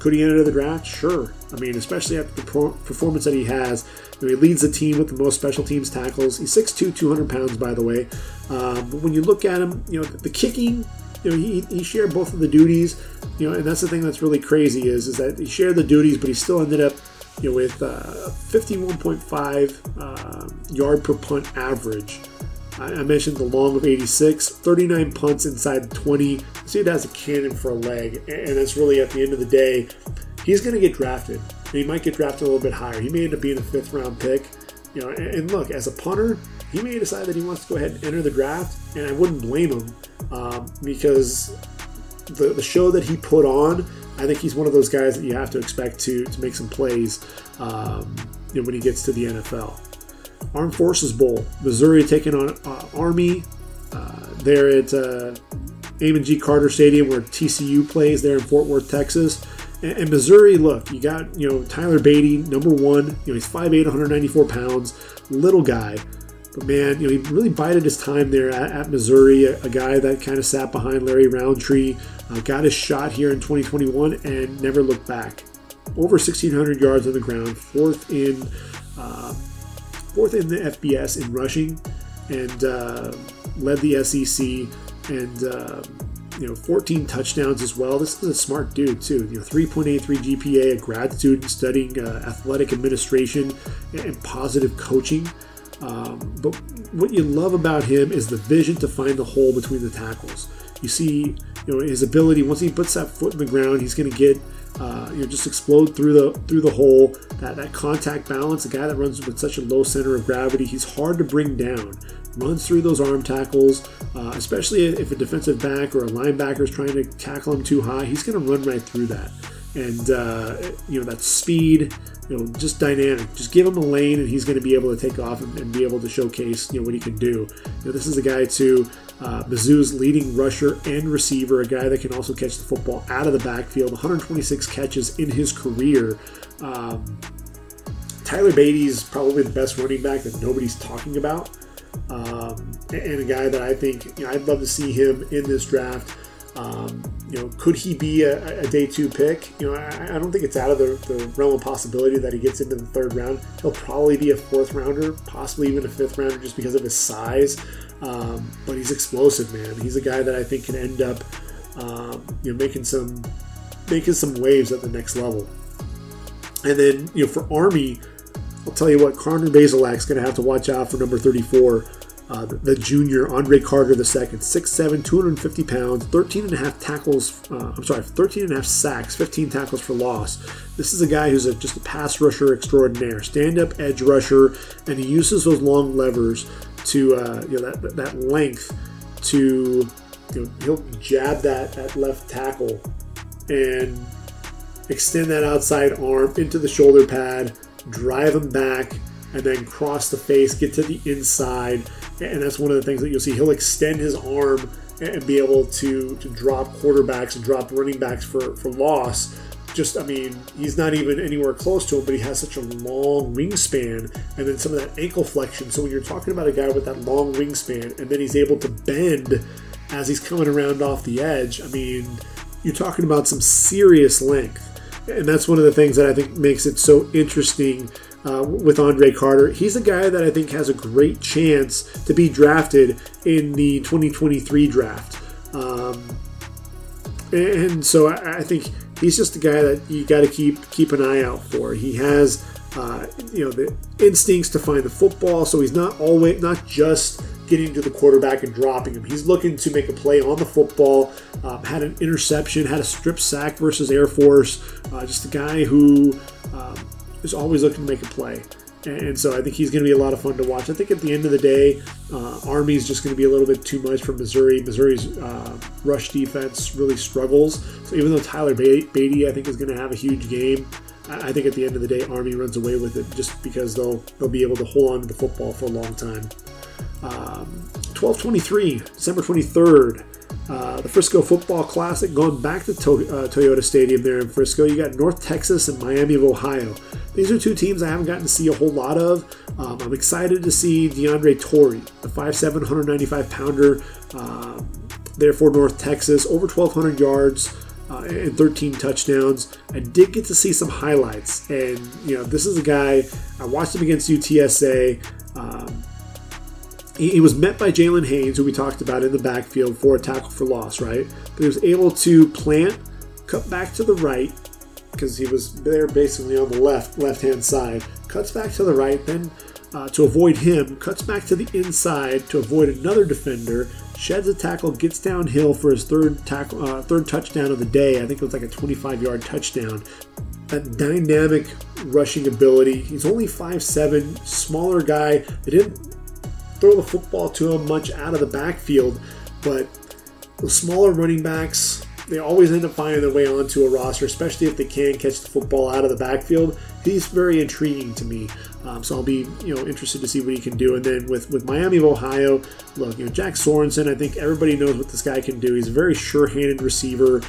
Could he enter the draft? Sure. I mean, especially after the performance that he has he leads the team with the most special teams tackles. He's 6'2", 200 pounds, by the way. Um, but when you look at him, you know the kicking. You know, he, he shared both of the duties. You know, and that's the thing that's really crazy is is that he shared the duties, but he still ended up you know with uh, 51.5 uh, yard per punt average. I, mentioned the long of 86, 39 punts inside 20. See, dude has a cannon for a leg, and that's really at the end of the day, he's going to get drafted he might get drafted a little bit higher. He may end up being a fifth round pick. You know, and, look, as a punter, he may decide that he wants to go ahead and enter the draft, and I wouldn't blame him um, because the, the show that he put on, I think he's one of those guys that you have to expect to, to make some plays um, you know, when he gets to the NFL. Armed Forces Bowl, Missouri taking on uh, Army uh, there at uh, Amon G. Carter Stadium where TCU plays there in Fort Worth, Texas. And, Missouri, look, you got, you know, Tyler Badie, number one. You know, he's 5'8, 194 pounds, little guy. But man, you know, he really bided his time there at, at Missouri, a, a, guy that kind of sat behind Larry Rountree, uh, got his shot here in 2021 and never looked back. Over 1,600 yards on the ground, fourth in, uh, fourth in the FBS in rushing, and uh, led the SEC. And uh, you know 14 touchdowns as well. This is a smart dude too. You know 3.83 GPA, a grad student studying uh, athletic administration and positive coaching. Um, but what you love about him is the vision to find the hole between the tackles. You see, you know his ability. Once he puts that foot in the ground, he's going to get uh, you know just explode through the through the hole. That that contact balance, a guy that runs with such a low center of gravity, he's hard to bring down runs through those arm tackles, uh, especially if a defensive back or a linebacker is trying to tackle him too high. He's going to run right through that. And, uh, you know, that speed, you know, just dynamic. Just give him a lane and he's going to be able to take off and, and, be able to showcase, you know, what he can do. You know, this is a guy, too, uh, Mizzou's leading rusher and receiver, a guy that can also catch the football out of the backfield, 126 catches in his career. Um, Tyler Badie's probably the best running back that nobody's talking about um, and a guy that I think you know, I'd love to see him in this draft. Um, you know, could he be a, a, day two pick? You know, I, I don't think it's out of the, the, realm of possibility that he gets into the third round. He'll probably be a fourth rounder, possibly even a fifth rounder, just because of his size. Um, but he's explosive, man. He's a guy that I think can end up, um, you know, making some making some waves at the next level. And then, you know, for Army, I'll tell you what, Connor Bazelak's going to have to watch out for number 34, uh, the, the, junior Andre Carter II, 6'7, 250 pounds, 13 and a half tackles, uh, I'm sorry, 13 and a half sacks, 15 tackles for loss. This is a guy who's a, just a pass rusher extraordinaire, stand up edge rusher, and he uses those long levers to, uh, you know, that, that length to, you know, he'll jab that, that left tackle and extend that outside arm into the shoulder pad drive him back, and then cross the face, get to the inside. And that's one of the things that you'll see. He'll extend his arm and be able to, to drop quarterbacks and drop running backs for, for loss. Just, I mean, he's not even anywhere close to him, but he has such a long wingspan and then some of that ankle flexion. So when you're talking about a guy with that long wingspan and then he's able to bend as he's coming around off the edge, I mean, you're talking about some serious length and that's one of the things that I think makes it so interesting uh, with Andre Carter. He's a guy that I think has a great chance to be drafted in the 2023 draft. Um, and so I, I think he's just a guy that you got to keep keep an eye out for. He has uh, you know the instincts to find the football, so he's not always not just getting to the quarterback and dropping him. He's looking to make a play on the football. Um, had an interception, had a strip sack versus Air Force. Uh, just a guy who um, is always looking to make a play. And so I think he's going to be a lot of fun to watch. I think at the end of the day, uh, Army is just going to be a little bit too much for Missouri. Missouri's uh, rush defense really struggles. So even though Tyler Badie, I think, is going to have a huge game, I think at the end of the day, Army runs away with it just because they'll they'll be able to hold on to the football for a long time. Um, 1223, December 23rd, uh, the Frisco Football Classic going back to, to- uh, Toyota Stadium there in Frisco. You got North Texas and Miami of Ohio. These are two teams I haven't gotten to see a whole lot of. Um, I'm excited to see DeAndre Torrey, the 5'7", 195 pounder, uh, there for North Texas, over 1,200 yards. Uh, and 13 touchdowns. I did get to see some highlights, and you know this is a guy I watched him against UTSA. Um, he, he was met by Jalen Haynes, who we talked about in the backfield for a tackle for loss, right? But he was able to plant, cut back to the right, because he was there basically on the left left hand side. Cuts back to the right, then uh, to avoid him, cuts back to the inside to avoid another defender. Sheds a tackle, gets downhill for his third tackle, uh, third touchdown of the day. I think it was like a 25-yard touchdown. That dynamic rushing ability. He's only 5'7", smaller guy. They didn't throw the football to him much out of the backfield, but the smaller running backs, they always end up finding their way onto a roster, especially if they can catch the football out of the backfield. He's very intriguing to me, um, so I'll be you know interested to see what he can do. And then with with Miami of Ohio, look, you know Jack Sorenson, I think everybody knows what this guy can do. He's a very sure-handed receiver,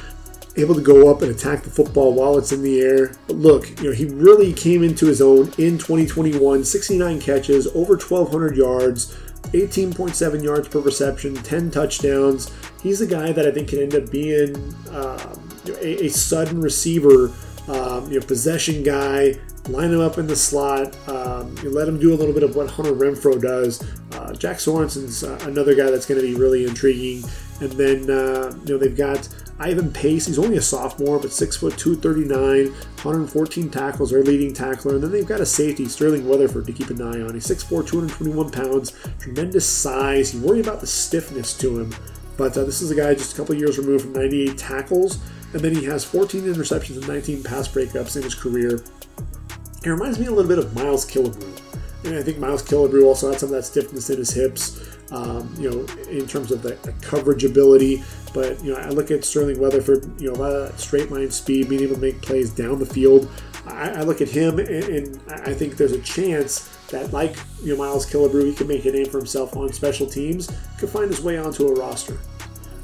able to go up and attack the football while it's in the air. But look, you know, he really came into his own in 2021, 69 catches, over 1,200 yards, 18.7 yards per reception, 10 touchdowns. He's a guy that I think can end up being um, a, a, sudden receiver, um, you know, possession guy. Line him up in the slot. Um, you let him do a little bit of what Hunter Renfrow does. Uh, Jack Sorenson's uh, another guy that's going to be really intriguing. And then uh, you know they've got Ivan Pace, he's only a sophomore, but 6 foot 239, 114 tackles, our leading tackler. And then they've got a safety, Sterling Weatherford, to keep an eye on. He's 6'4, 221 pounds, tremendous size. You worry about the stiffness to him, but uh, this is a guy just a couple years removed from 98 tackles. And then he has 14 interceptions and 19 pass breakups in his career. It reminds me a little bit of Miles Killebrew. And I think Miles Killebrew also had some of that stiffness in his hips, um, you know, in terms of the, the coverage ability. But you know, I look at Sterling Weatherford, you know, a lot of straight line speed, being able to make plays down the field. I, I look at him, and, and, I think there's a chance that, like you know, Miles Killebrew, he can make a name for himself on special teams, could find his way onto a roster.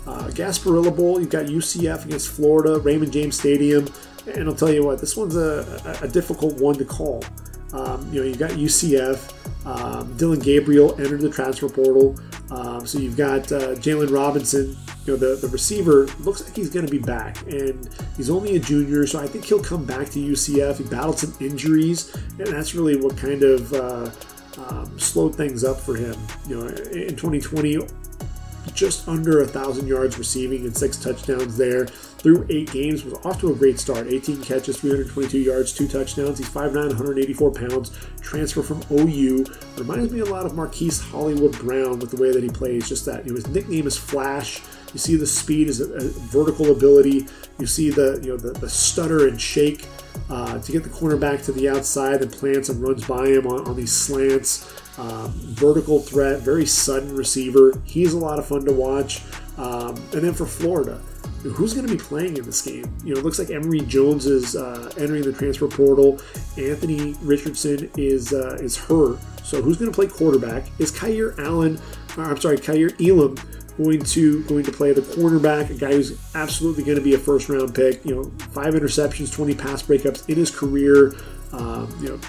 Uh, Gasparilla Bowl, you've got UCF against Florida, Raymond James Stadium, and I'll tell you what, this one's a, a difficult one to call. Um, you know, you've got UCF. Um, Dillon Gabriel entered the transfer portal. Um, so you've got uh, Jaylon Robinson, you know, the, the receiver looks like he's going to be back. And he's only a junior, so I think he'll come back to UCF. He battled some injuries, and that's really what kind of uh, um, slowed things up for him. You know, in 2020, just under a thousand yards receiving and six touchdowns there through eight games was off to a great start. 18 catches 322 yards two touchdowns. He's 5'9 184 pounds. Transfer from ou reminds me a lot of marquise hollywood brown with the way that he plays. Just that you know his nickname is flash. You see the speed is a, a vertical ability. You see the you know the, the stutter and shake uh, to get the cornerback to the outside and plants and runs by him on, on these slants. Um, vertical threat, very sudden receiver. He's a lot of fun to watch. Um, and then for Florida, who's going to be playing in this game? You know, it looks like Emory Jones is uh, entering the transfer portal. Anthony Richardson is uh, is hurt. So who's going to play quarterback? Is Kaiir Allen? Or, I'm sorry, Kaiir Elam going to going to play the cornerback, a guy who's absolutely going to be a first round pick. You know, five interceptions, 20 pass breakups in his career. Um, you know,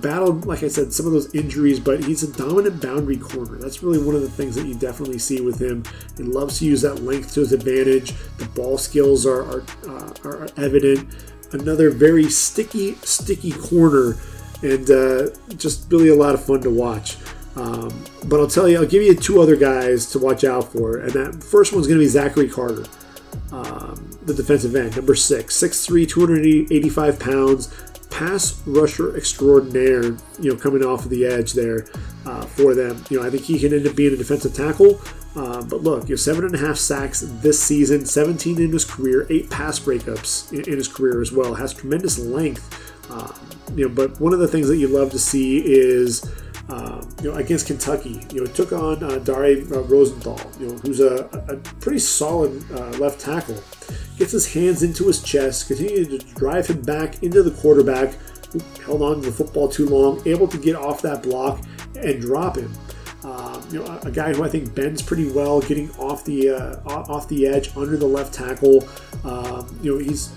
battled, like I said, some of those injuries, but he's a dominant boundary corner. That's really one of the things that you definitely see with him. He loves to use that length to his advantage. The ball skills are are, uh, are evident. Another very sticky, sticky corner, and uh, just really a lot of fun to watch. Um, but I'll tell you, I'll give you two other guys to watch out for, and that first one's going to be Zachary Carter. Um, the defensive end, number six, 6'3, 285 pounds, pass rusher extraordinaire, you know, coming off of the edge there uh, for them. You know, I think he can end up being a defensive tackle. Uh, but look, you know, seven and a half sacks this season, 17 in his career, eight pass breakups in, in his career as well. Has tremendous length. Um, you know, but one of the things that you love to see is um, you know, against Kentucky, you know, took on uh, uh, Rosenthal, you know, who's a, a pretty solid uh, left tackle. Gets his hands into his chest, continued to drive him back into the quarterback, who held on to the football too long, able to get off that block and drop him. Um, you know, a, a, guy who I think bends pretty well, getting off the uh, off the edge under the left tackle. Um, you know, he's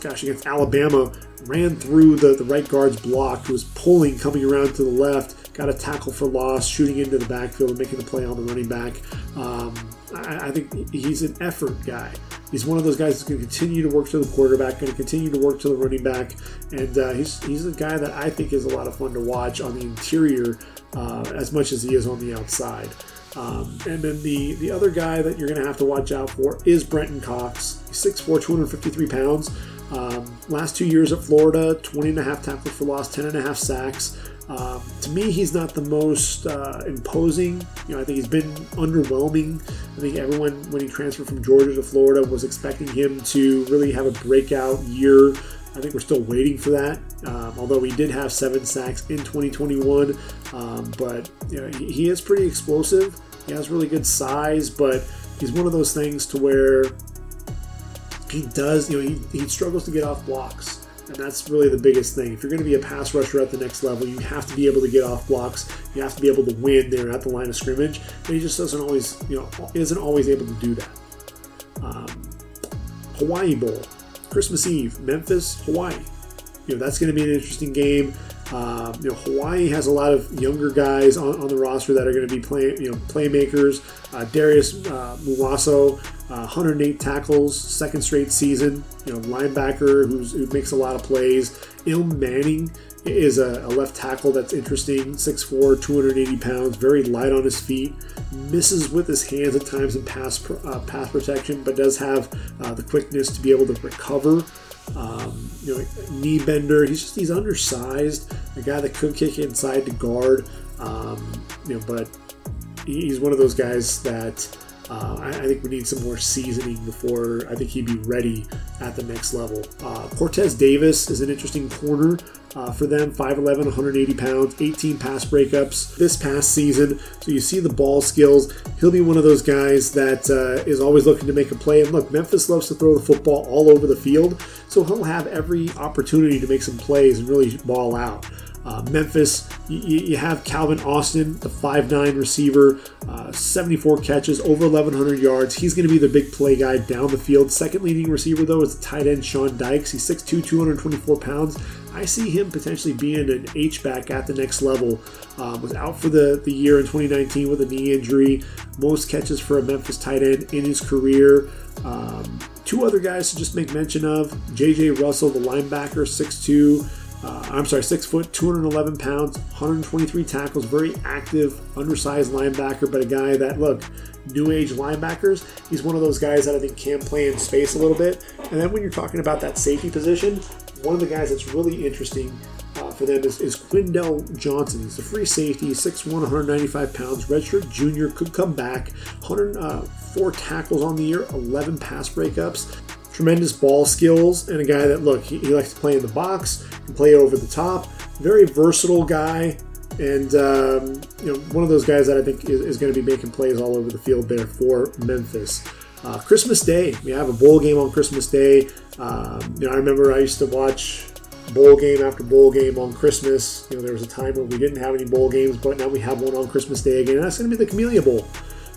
gosh against Alabama ran through the, the right guard's block, who was pulling coming around to the left got a tackle for loss, shooting into the backfield and making the play on the running back. Um, I, I, think he's an effort guy. He's one of those guys that's going to continue to work to the quarterback, going to continue to work to the running back, and uh, he's he's a guy that I think is a lot of fun to watch on the interior uh, as much as he is on the outside. Um, and then the, the other guy that you're going to have to watch out for is Brenton Cox. He's 6'4, 253 pounds. Um, last two years at Florida, 20 and a half tackles for loss, 10 and a half sacks. Um, to me, he's not the most uh, imposing. You know, I think he's been underwhelming. I think everyone, when he transferred from Georgia to Florida, was expecting him to really have a breakout year. I think we're still waiting for that. Um, although he did have seven sacks in 2021, um, but you know, he, he is pretty explosive. He has really good size, but he's one of those things to where he does. You know, he, he struggles to get off blocks. And that's really the biggest thing. If you're going to be a pass rusher at the next level, you have to be able to get off blocks. You have to be able to win there at the line of scrimmage. And he just doesn't always, you know, isn't always able to do that. Um, Hawaii Bowl, Christmas Eve, Memphis, Hawaii. You know, that's going to be an interesting game. Um, you know, Hawaii has a lot of younger guys on, on the roster that are going to be playing, you know, playmakers. Uh, Darius uh, Muasau, uh, 108 tackles, second straight season. You know, linebacker who makes a lot of plays. Ilm Manning is a, a, left tackle that's interesting. 6'4", 280 pounds, very light on his feet. Misses with his hands at times in pass uh, pass protection, but does have uh, the quickness to be able to recover. Um, you know, knee bender. He's just he's undersized. A guy that could kick inside to guard. Um, you know, but he's one of those guys that uh, I, I, think we need some more seasoning before I think he'd be ready at the next level. Uh, Cortez Davis is an interesting corner uh, for them 5'11, 180 pounds, 18 pass breakups this past season. So you see the ball skills. He'll be one of those guys that uh, is always looking to make a play. And look, Memphis loves to throw the football all over the field, so he'll have every opportunity to make some plays and really ball out. Uh, Memphis, you, you, have Calvin Austin, the 5'9 receiver, uh, 74 catches, over 1,100 yards. He's going to be the big play guy down the field. Second leading receiver, though, is tight end Sean Dykes. He's 6'2, 224 pounds. I see him potentially being an H-back at the next level. Um, was out for the, the year in 2019 with a knee injury. Most catches for a Memphis tight end in his career. Um, two other guys to just make mention of J.J. Russell, the linebacker, 6'2", uh, I'm sorry, six foot, 211 pounds, 123 tackles, very active, undersized linebacker, but a guy that, look, new age linebackers, he's one of those guys that I think can play in space a little bit. And then when you're talking about that safety position, one of the guys that's really interesting uh, for them is, is Quindell Johnson. He's a free safety, 6'1, 195 pounds, redshirt junior, could come back, 104 uh, tackles on the year, 11 pass breakups. Tremendous ball skills and a guy that look he, he likes to play in the box and play over the top. Very versatile guy and um, you know one of those guys that i think is, is going to be making plays all over the field there for memphis. Uh, christmas day we have a bowl game on christmas day um, you know i remember i used to watch bowl game after bowl game on christmas you know there was a time when we didn't have any bowl games but now we have one on christmas day again and that's going to be the camellia bowl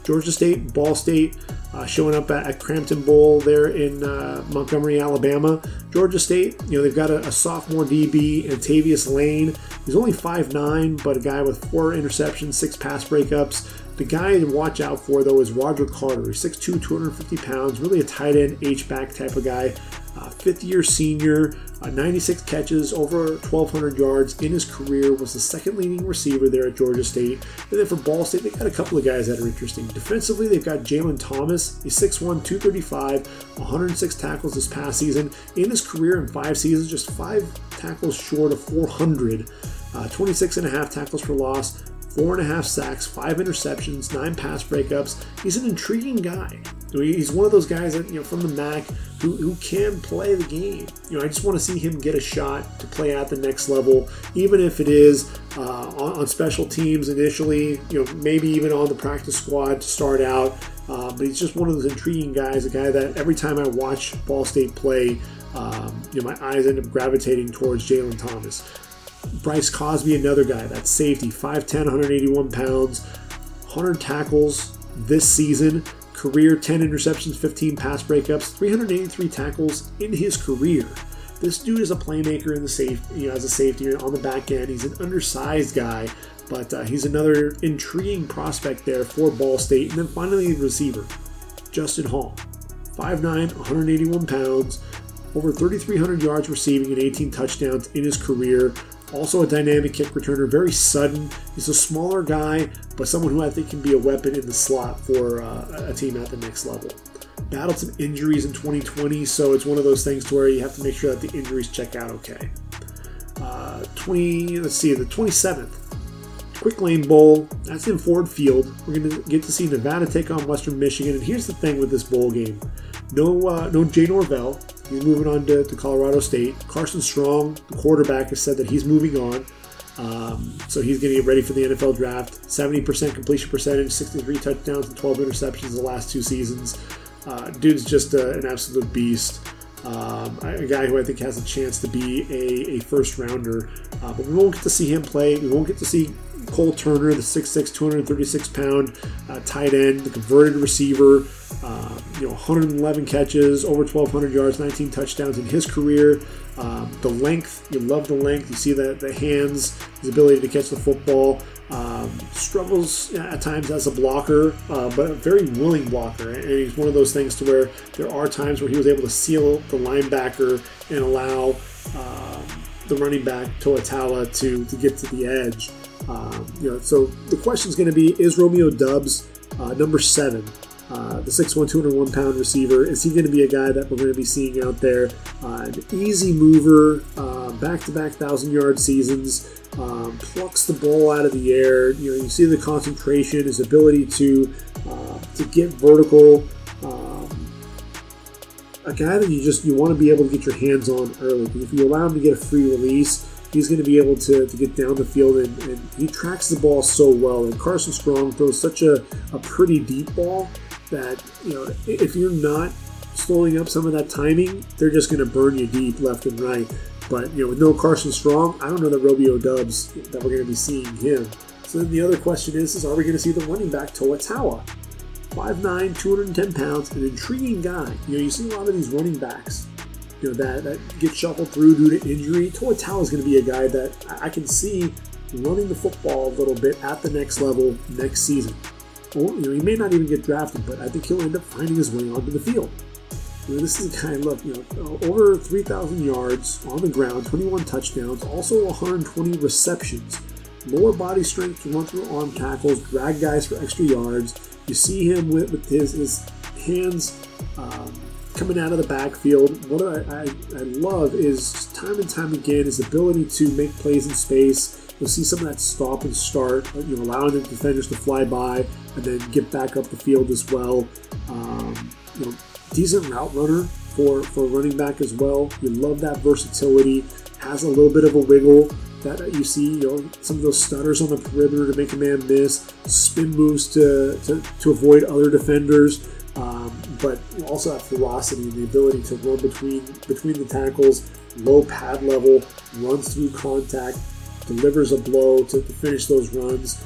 Georgia State, Ball State, uh, showing up at, at, Cramton Bowl there in uh, Montgomery, Alabama. Georgia State, you know, they've got a, a sophomore DB, Antavius Lane. He's only 5'9, but a guy with four interceptions, six pass breakups. The guy to watch out for, though, is Roger Carter. He's 6'2, 250 pounds, really a tight end, H-back type of guy. Uh, fifth year senior, uh, 96 catches, over 1,200 yards in his career, was the second leading receiver there at Georgia State. And then for Ball State, they've got a couple of guys that are interesting. Defensively, they've got Jalen Thomas. He's 6'1, 235, 106 tackles this past season. In his career in five seasons, just five tackles short of 400. Uh, 26 and a half tackles for loss, four and a half sacks, five interceptions, nine pass breakups. He's an intriguing guy. He's one of those guys that, you know, from the MAC who, who can play the game. You know, I just want to see him get a shot to play at the next level, even if it is uh, on, on, special teams initially, you know, maybe even on the practice squad to start out. Uh, but he's just one of those intriguing guys, a guy that every time I watch Ball State play, um, you know, my eyes end up gravitating towards Jalen Thomas. Bryce Cosby, another guy, that's safety, 5'10, 181 pounds, 100 tackles this season. Career 10 interceptions, 15 pass breakups, 383 tackles in his career. This dude is a playmaker in the safe, you know, as a safety on the back end. He's an undersized guy, but uh, he's another intriguing prospect there for Ball State. And then finally, the receiver, Justin Hall, 5'9, 181 pounds, over 3,300 yards receiving and 18 touchdowns in his career. Also a dynamic kick returner, very sudden. He's a smaller guy, but someone who I think can be a weapon in the slot for uh, a team at the next level. Battled some injuries in 2020, so it's one of those things to where you have to make sure that the injuries check out okay. Uh, 20, let's see, the 27th, Quick Lane Bowl. That's in Ford Field. We're going to get to see Nevada take on Western Michigan. And here's the thing with this bowl game: no, uh, no Jay Norvell. He's moving on to, to, Colorado State. Carson Strong, the quarterback, has said that he's moving on. Um, so he's going to get ready for the NFL draft. 70% completion percentage, 63 touchdowns, and 12 interceptions the last two seasons. Uh, dude's just a, an absolute beast. Um, a guy who I think has a chance to be a, a first rounder. Uh, but we won't get to see him play. We won't get to see Cole Turner, the 6'6, 236 pound uh, tight end, the converted receiver. Uh, you know, 111 catches, over 1,200 yards, 19 touchdowns in his career. Um, the length, you love the length. You see the, the hands, his ability to catch the football. Um, struggles at times as a blocker, uh, but a very willing blocker. And he's one of those things to where there are times where he was able to seal the linebacker and allow um, the running back Toa to to get to the edge. Um, you know, so the question is going to be: Is Romeo Doubs uh, number seven? Uh, the 6'1", 201 pound receiver. Is he going to be a guy that we're going to be seeing out there? Uh, an easy mover, back to back thousand yard seasons, um, plucks the ball out of the air. You know, you see the concentration, his ability to uh, to get vertical. Um, a guy that you just you want to be able to get your hands on early. If you allow him to get a free release, he's going to be able to, to get down the field and, and, he tracks the ball so well. And Carson Strong throws such a, a pretty deep ball that, you know, if you're not slowing up some of that timing, they're just going to burn you deep left and right. But, you know, with no Carson Strong, I don't know that Romeo Doubs that we're going to be seeing him. So then the other question is, is are we going to see the running back Toa Taua? 5'9", 210 pounds, an intriguing guy. You know, you see a lot of these running backs you know that, that gets shuffled through due to injury. Toa Taua is going to be a guy that I can see running the football a little bit at the next level next season. Or, you know, he may not even get drafted, but I think he'll end up finding his way onto the field. You know, this is a guy love. You know, over 3,000 yards on the ground, 21 touchdowns, also 120 receptions. Lower body strength to run through arm tackles, drag guys for extra yards. You see him with, with his, his hands um, coming out of the backfield. What I, I, I love is time and time again his ability to make plays in space. You'll see some of that stop and start, you know, allowing the defenders to fly by and then get back up the field as well. Um, you know, decent route runner for for running back as well. You love that versatility. Has a little bit of a wiggle that you see. You know, some of those stutters on the perimeter to make a man miss. Spin moves to to, to avoid other defenders. Um, but also have ferocity and the ability to run between between the tackles, low pad level, runs through contact, delivers a blow to, to finish those runs.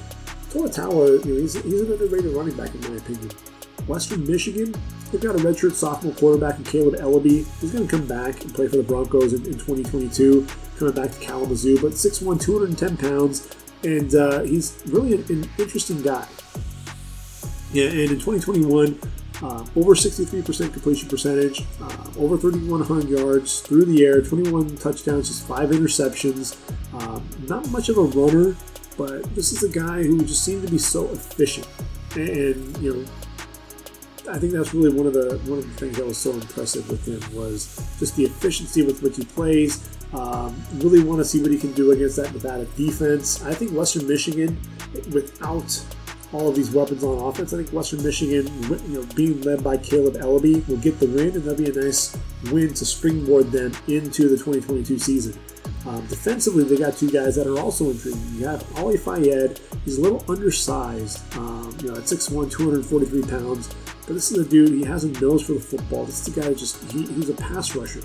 Toa Taua, you know, he's, he's an underrated running back in my opinion. Western Michigan, they've got a redshirt sophomore quarterback in Kaleb Eleby. He's going to come back and play for the Broncos in, in 2022, coming back to Kalamazoo, but 6'1", 210 pounds, and uh, he's really an, an interesting guy. Yeah, and in 2021, uh, over 63% completion percentage, uh, over 3,100 yards through the air, 21 touchdowns, just five interceptions. Um, not much of a runner, but this is a guy who just seemed to be so efficient. And, you know, I think that's really one of the one of the things that was so impressive with him was just the efficiency with which he plays. Um, really want to see what he can do against that Nevada defense. I think Western Michigan without all of these weapons on offense, I think Western Michigan, you know, being led by Kaleb Eleby, will get the win, and that'll be a nice win to springboard them into the 2022 season. Um, defensively, they got two guys that are also intriguing. You have Ali Fayad. He's a little undersized, um, you know, at 6'1", 243 pounds. But this is a dude, he has a nose for the football. This is a guy just, he, he's a pass rusher.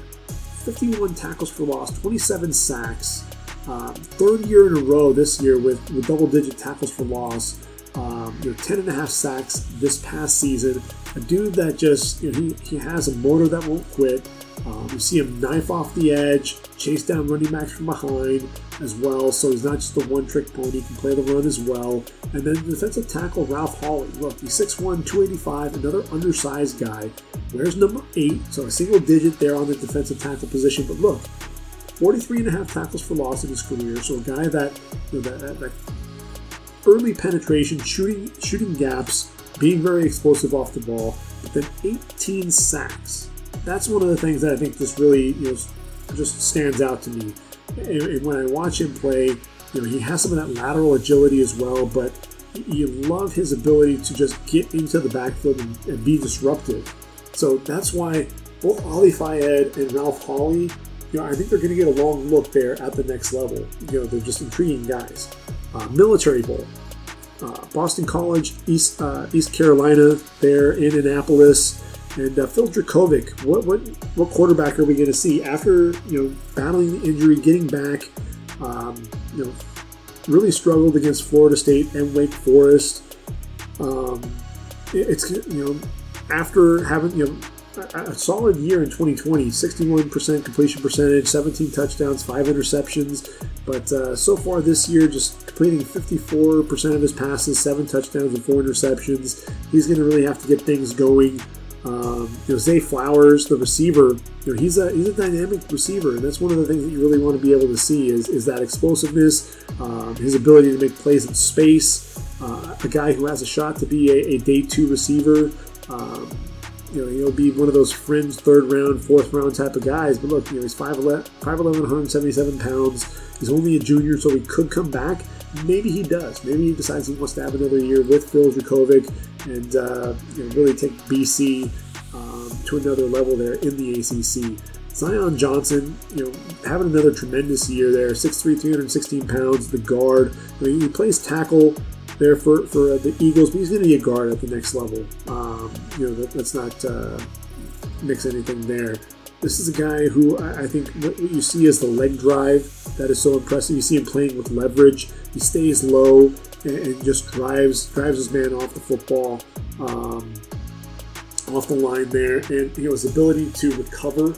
51 tackles for loss, 27 sacks. Um, third year in a row this year with, with double digit tackles for loss. Um, you know, 10 and a half sacks this past season. A dude that just, you know, he, he has a motor that won't quit. Um, you see him knife off the edge, chase down running backs from behind as well. So he's not just a one trick pony, he can play the run as well. And then defensive tackle Ralph Holley. Look, he's 6'1, 285, another undersized guy. Wears number 8, so a single digit there on the defensive tackle position. But look, 43 and a half tackles for loss in his career. So a guy that, you know, that, that, that early penetration, shooting shooting gaps, being very explosive off the ball, but then 18 sacks that's one of the things that I think just really you know just stands out to me. And, and when I watch him play, you know he has some of that lateral agility as well, but you love his ability to just get into the backfield and, and be disruptive. So that's why both Ali Fayad and Ralph Holley, you know, I think they're going to get a long look there at the next level. You know, they're just intriguing guys. Uh, military Bowl, uh, Boston College, East uh, East Carolina, there in Annapolis. And uh, Phil Jurkovec, what what what quarterback are we going to see after you know battling the injury, getting back? Um, you know, really struggled against Florida State and Wake Forest. Um, it, it's you know after having you know a, solid year in 2020, 61% completion percentage, 17 touchdowns, five interceptions. But uh, so far this year, just completing 54% of his passes, seven touchdowns and four interceptions. He's going to really have to get things going. Um, you know, Zay Flowers, the receiver, you know, he's a he's a dynamic receiver, and that's one of the things that you really want to be able to see is, is that explosiveness, um, his ability to make plays in space. Uh, a guy who has a shot to be a, a day two receiver. Um, you know, he'll be one of those fringe third round, fourth round type of guys. But look, you know, he's 5'11, 5'11 177 pounds. He's only a junior, so he could come back. Maybe he does. Maybe he decides he wants to have another year with Phil Jurkovec and uh, you know, really take BC um, to another level there in the ACC. Zion Johnson, you know, having another tremendous year there. 6'3", 316 pounds, the guard. I mean, he plays tackle there for, for uh, the Eagles, but he's going to be a guard at the next level. Um, you know, that, let's not uh, mix anything there. This is a guy who I, I think what you see is the leg drive that is so impressive. You see him playing with leverage. He stays low and, and just drives drives his man off the football, um, off the line there, and you know his ability to recover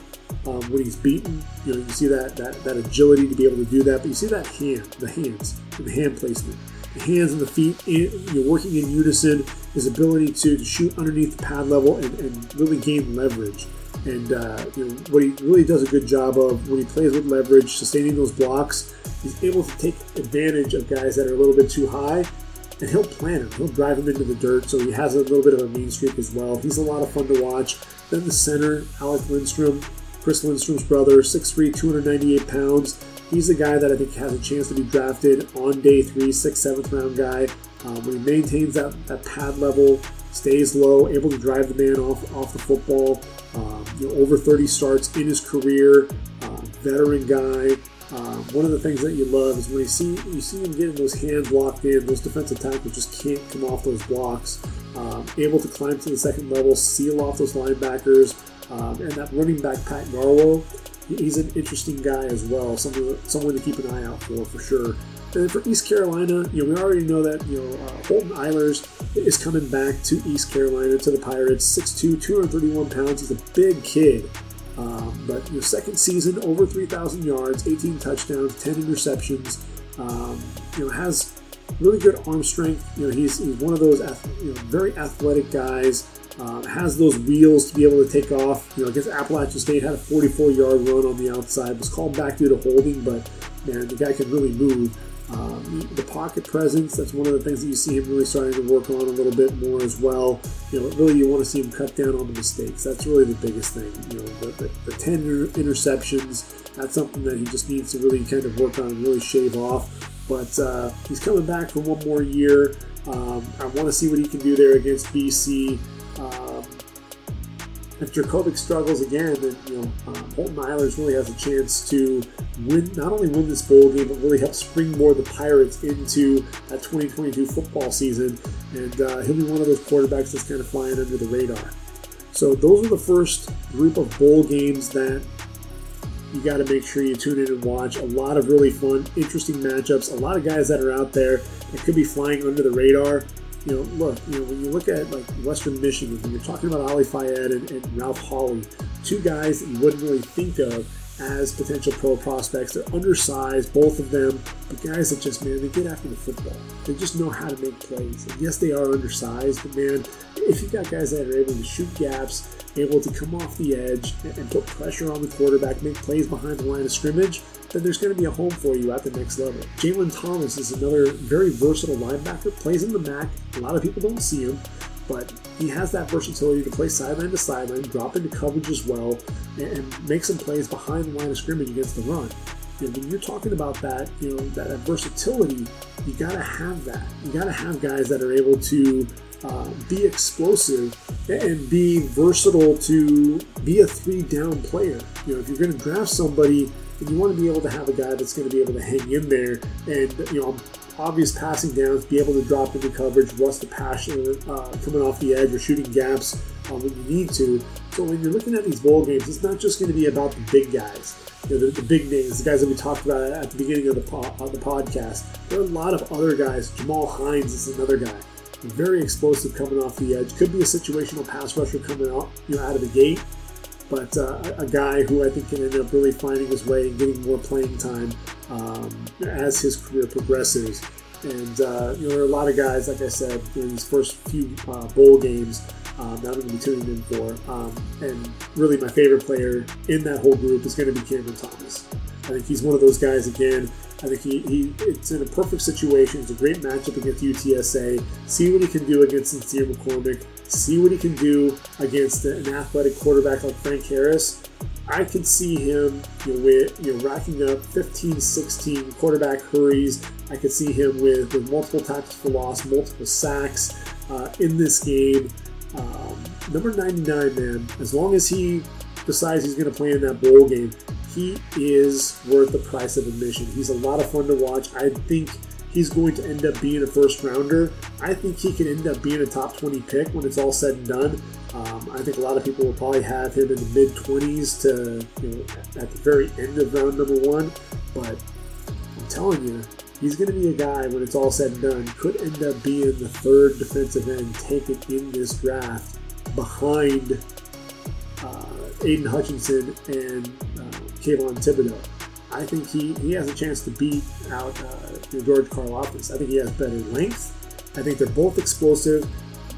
um, when he's beaten. You know, you see that, that that agility to be able to do that, but you see that hand, the hands, and the hand placement, the hands and the feet, in, you're working in unison. His ability to, to shoot underneath the pad level and, and really gain leverage. And uh, you know, what he really does a good job of when he plays with leverage, sustaining those blocks, he's able to take advantage of guys that are a little bit too high, and he'll plant them. He'll drive them into the dirt, so he has a little bit of a mean streak as well. He's a lot of fun to watch. Then the center, Alec Lindstrom, Chris Lindstrom's brother, 6'3", 298 pounds. He's a guy that I think has a chance to be drafted on day three, sixth, seventh round guy. Um, when he maintains that, that pad level, stays low, able to drive the man off off the football. Um, you know, over 30 starts in his career, uh, veteran guy. Um, one of the things that you love is when you see you see him getting those hands locked in, those defensive tackles just can't come off those blocks. Um, able to climb to the second level, seal off those linebackers, um, and that running back Pat Garwo, he's an interesting guy as well. Someone someone to keep an eye out for for sure. And for East Carolina, you know, we already know that, you know, uh, Holton Ahlers is coming back to East Carolina, to the Pirates. 6'2", 231 pounds. He's a big kid. Um, but your second season, over 3,000 yards, 18 touchdowns, 10 interceptions. Um, you know, has really good arm strength. You know, he's, he's one of those you know, very athletic guys. Um, has those wheels to be able to take off. You know, against Appalachian State, had a 44-yard run on the outside. Was called back due to holding, but man, the guy can really move. Um, the pocket presence, that's one of the things that you see him really starting to work on a little bit more as well. You know, really you want to see him cut down on the mistakes. That's really the biggest thing. You know, the, the, the 10 interceptions, that's something that he just needs to really kind of work on and really shave off. but uh, he's coming back for one more year. Um, I want to see what he can do there against BC. Um, if Jurkovec struggles again, then you know um, Holton Ahlers really has a chance to win, not only win this bowl game, but really help springboard the Pirates into that 2022 football season. And uh, he'll be one of those quarterbacks that's kind of flying under the radar. So those are the first group of bowl games that you got to make sure you tune in and watch. A lot of really fun, interesting matchups. A lot of guys that are out there that could be flying under the radar you know, look, you know, when you look at like Western Michigan, when you're talking about Ali Fayad and, and Ralph Holley, two guys that you wouldn't really think of as potential pro prospects. They're undersized, both of them, but guys that just, man, they get after the football. They just know how to make plays. And yes, they are undersized, but man, if you've got guys that are able to shoot gaps, able to come off the edge and put pressure on the quarterback, make plays behind the line of scrimmage, then there's going to be a home for you at the next level. Jalen Thomas is another very versatile linebacker, plays in the MAC. A lot of people don't see him, but he has that versatility to play sideline to sideline, drop into coverage as well, and, make some plays behind the line of scrimmage against the run. And when you're talking about that, you know, that, versatility, you got to have that. You got to have guys that are able to uh, be explosive and be versatile to be a three down player. You know, if you're going to draft somebody and you want to be able to have a guy that's going to be able to hang in there and, you know, obvious passing downs, be able to drop into coverage, rush the passer uh, coming off the edge or shooting gaps um, when you need to. So when you're looking at these bowl games, it's not just going to be about the big guys. You know, the, the, big names, the guys that we talked about at the beginning of the, po- of the podcast. There are a lot of other guys. Jamal Hines is another guy very explosive coming off the edge. Could be a situational pass rusher coming out, you know, out of the gate, but uh, a guy who I think can end up really finding his way and getting more playing time um, as his career progresses. And uh, you know, there are a lot of guys, like I said, in these first few uh, bowl games um, that I'm going to be tuning in for. Um, and really, my favorite player in that whole group is going to be Cameron Thomas. I think he's one of those guys again I think he, he it's in a perfect situation. It's a great matchup against UTSA. See what he can do against Sincere McCormick. See what he can do against an athletic quarterback like Frank Harris. I could see him, you know, with, you know, racking up 15, 16 quarterback hurries. I could see him with, with multiple tackles for loss, multiple sacks uh, in this game. Um, number 99, man, as long as he decides he's going to play in that bowl game, he is worth the price of admission. He's a lot of fun to watch. I think he's going to end up being a first rounder. I think he can end up being a top 20 pick when it's all said and done. Um, I think a lot of people will probably have him in the mid 20s to, you know, at the very end of round number one. But I'm telling you, he's going to be a guy when it's all said and done, could end up being the third defensive end taken in this draft behind uh, Aidan Hutchinson and Kayvon Thibodeaux. I think he, he has a chance to beat out uh, George Karlaftis. I think he has better length. I think they're both explosive.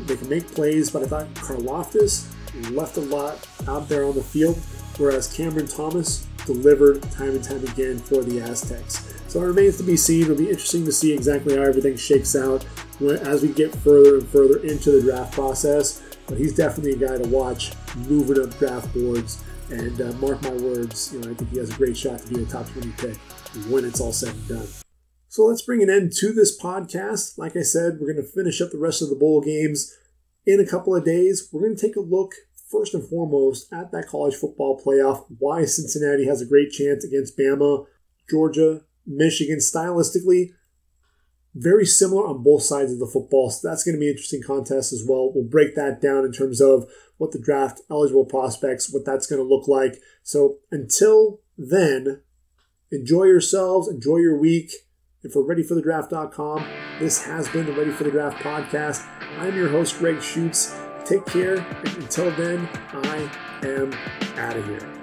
They can make plays, but I thought Karlaftis left a lot out there on the field, whereas Cameron Thomas delivered time and time again for the Aztecs. So it remains to be seen. It'll be interesting to see exactly how everything shakes out as we get further and further into the draft process. But he's definitely a guy to watch moving up draft boards and uh, mark my words, you know, I think he has a great shot to be a top 20 pick when it's all said and done. So let's bring an end to this podcast. Like I said, we're going to finish up the rest of the bowl games in a couple of days. We're going to take a look first and foremost at that college football playoff, why Cincinnati has a great chance against Bama, Georgia, Michigan. Stylistically, very similar on both sides of the football. So that's going to be an interesting contest as well. We'll break that down in terms of what the draft eligible prospects, what that's going to look like. So until then, enjoy yourselves, enjoy your week. And for the ReadyForTheDraft.com, this has been the Ready for the Draft podcast. I'm your host, Greg Schutz. Take care. And until then, I am out of here.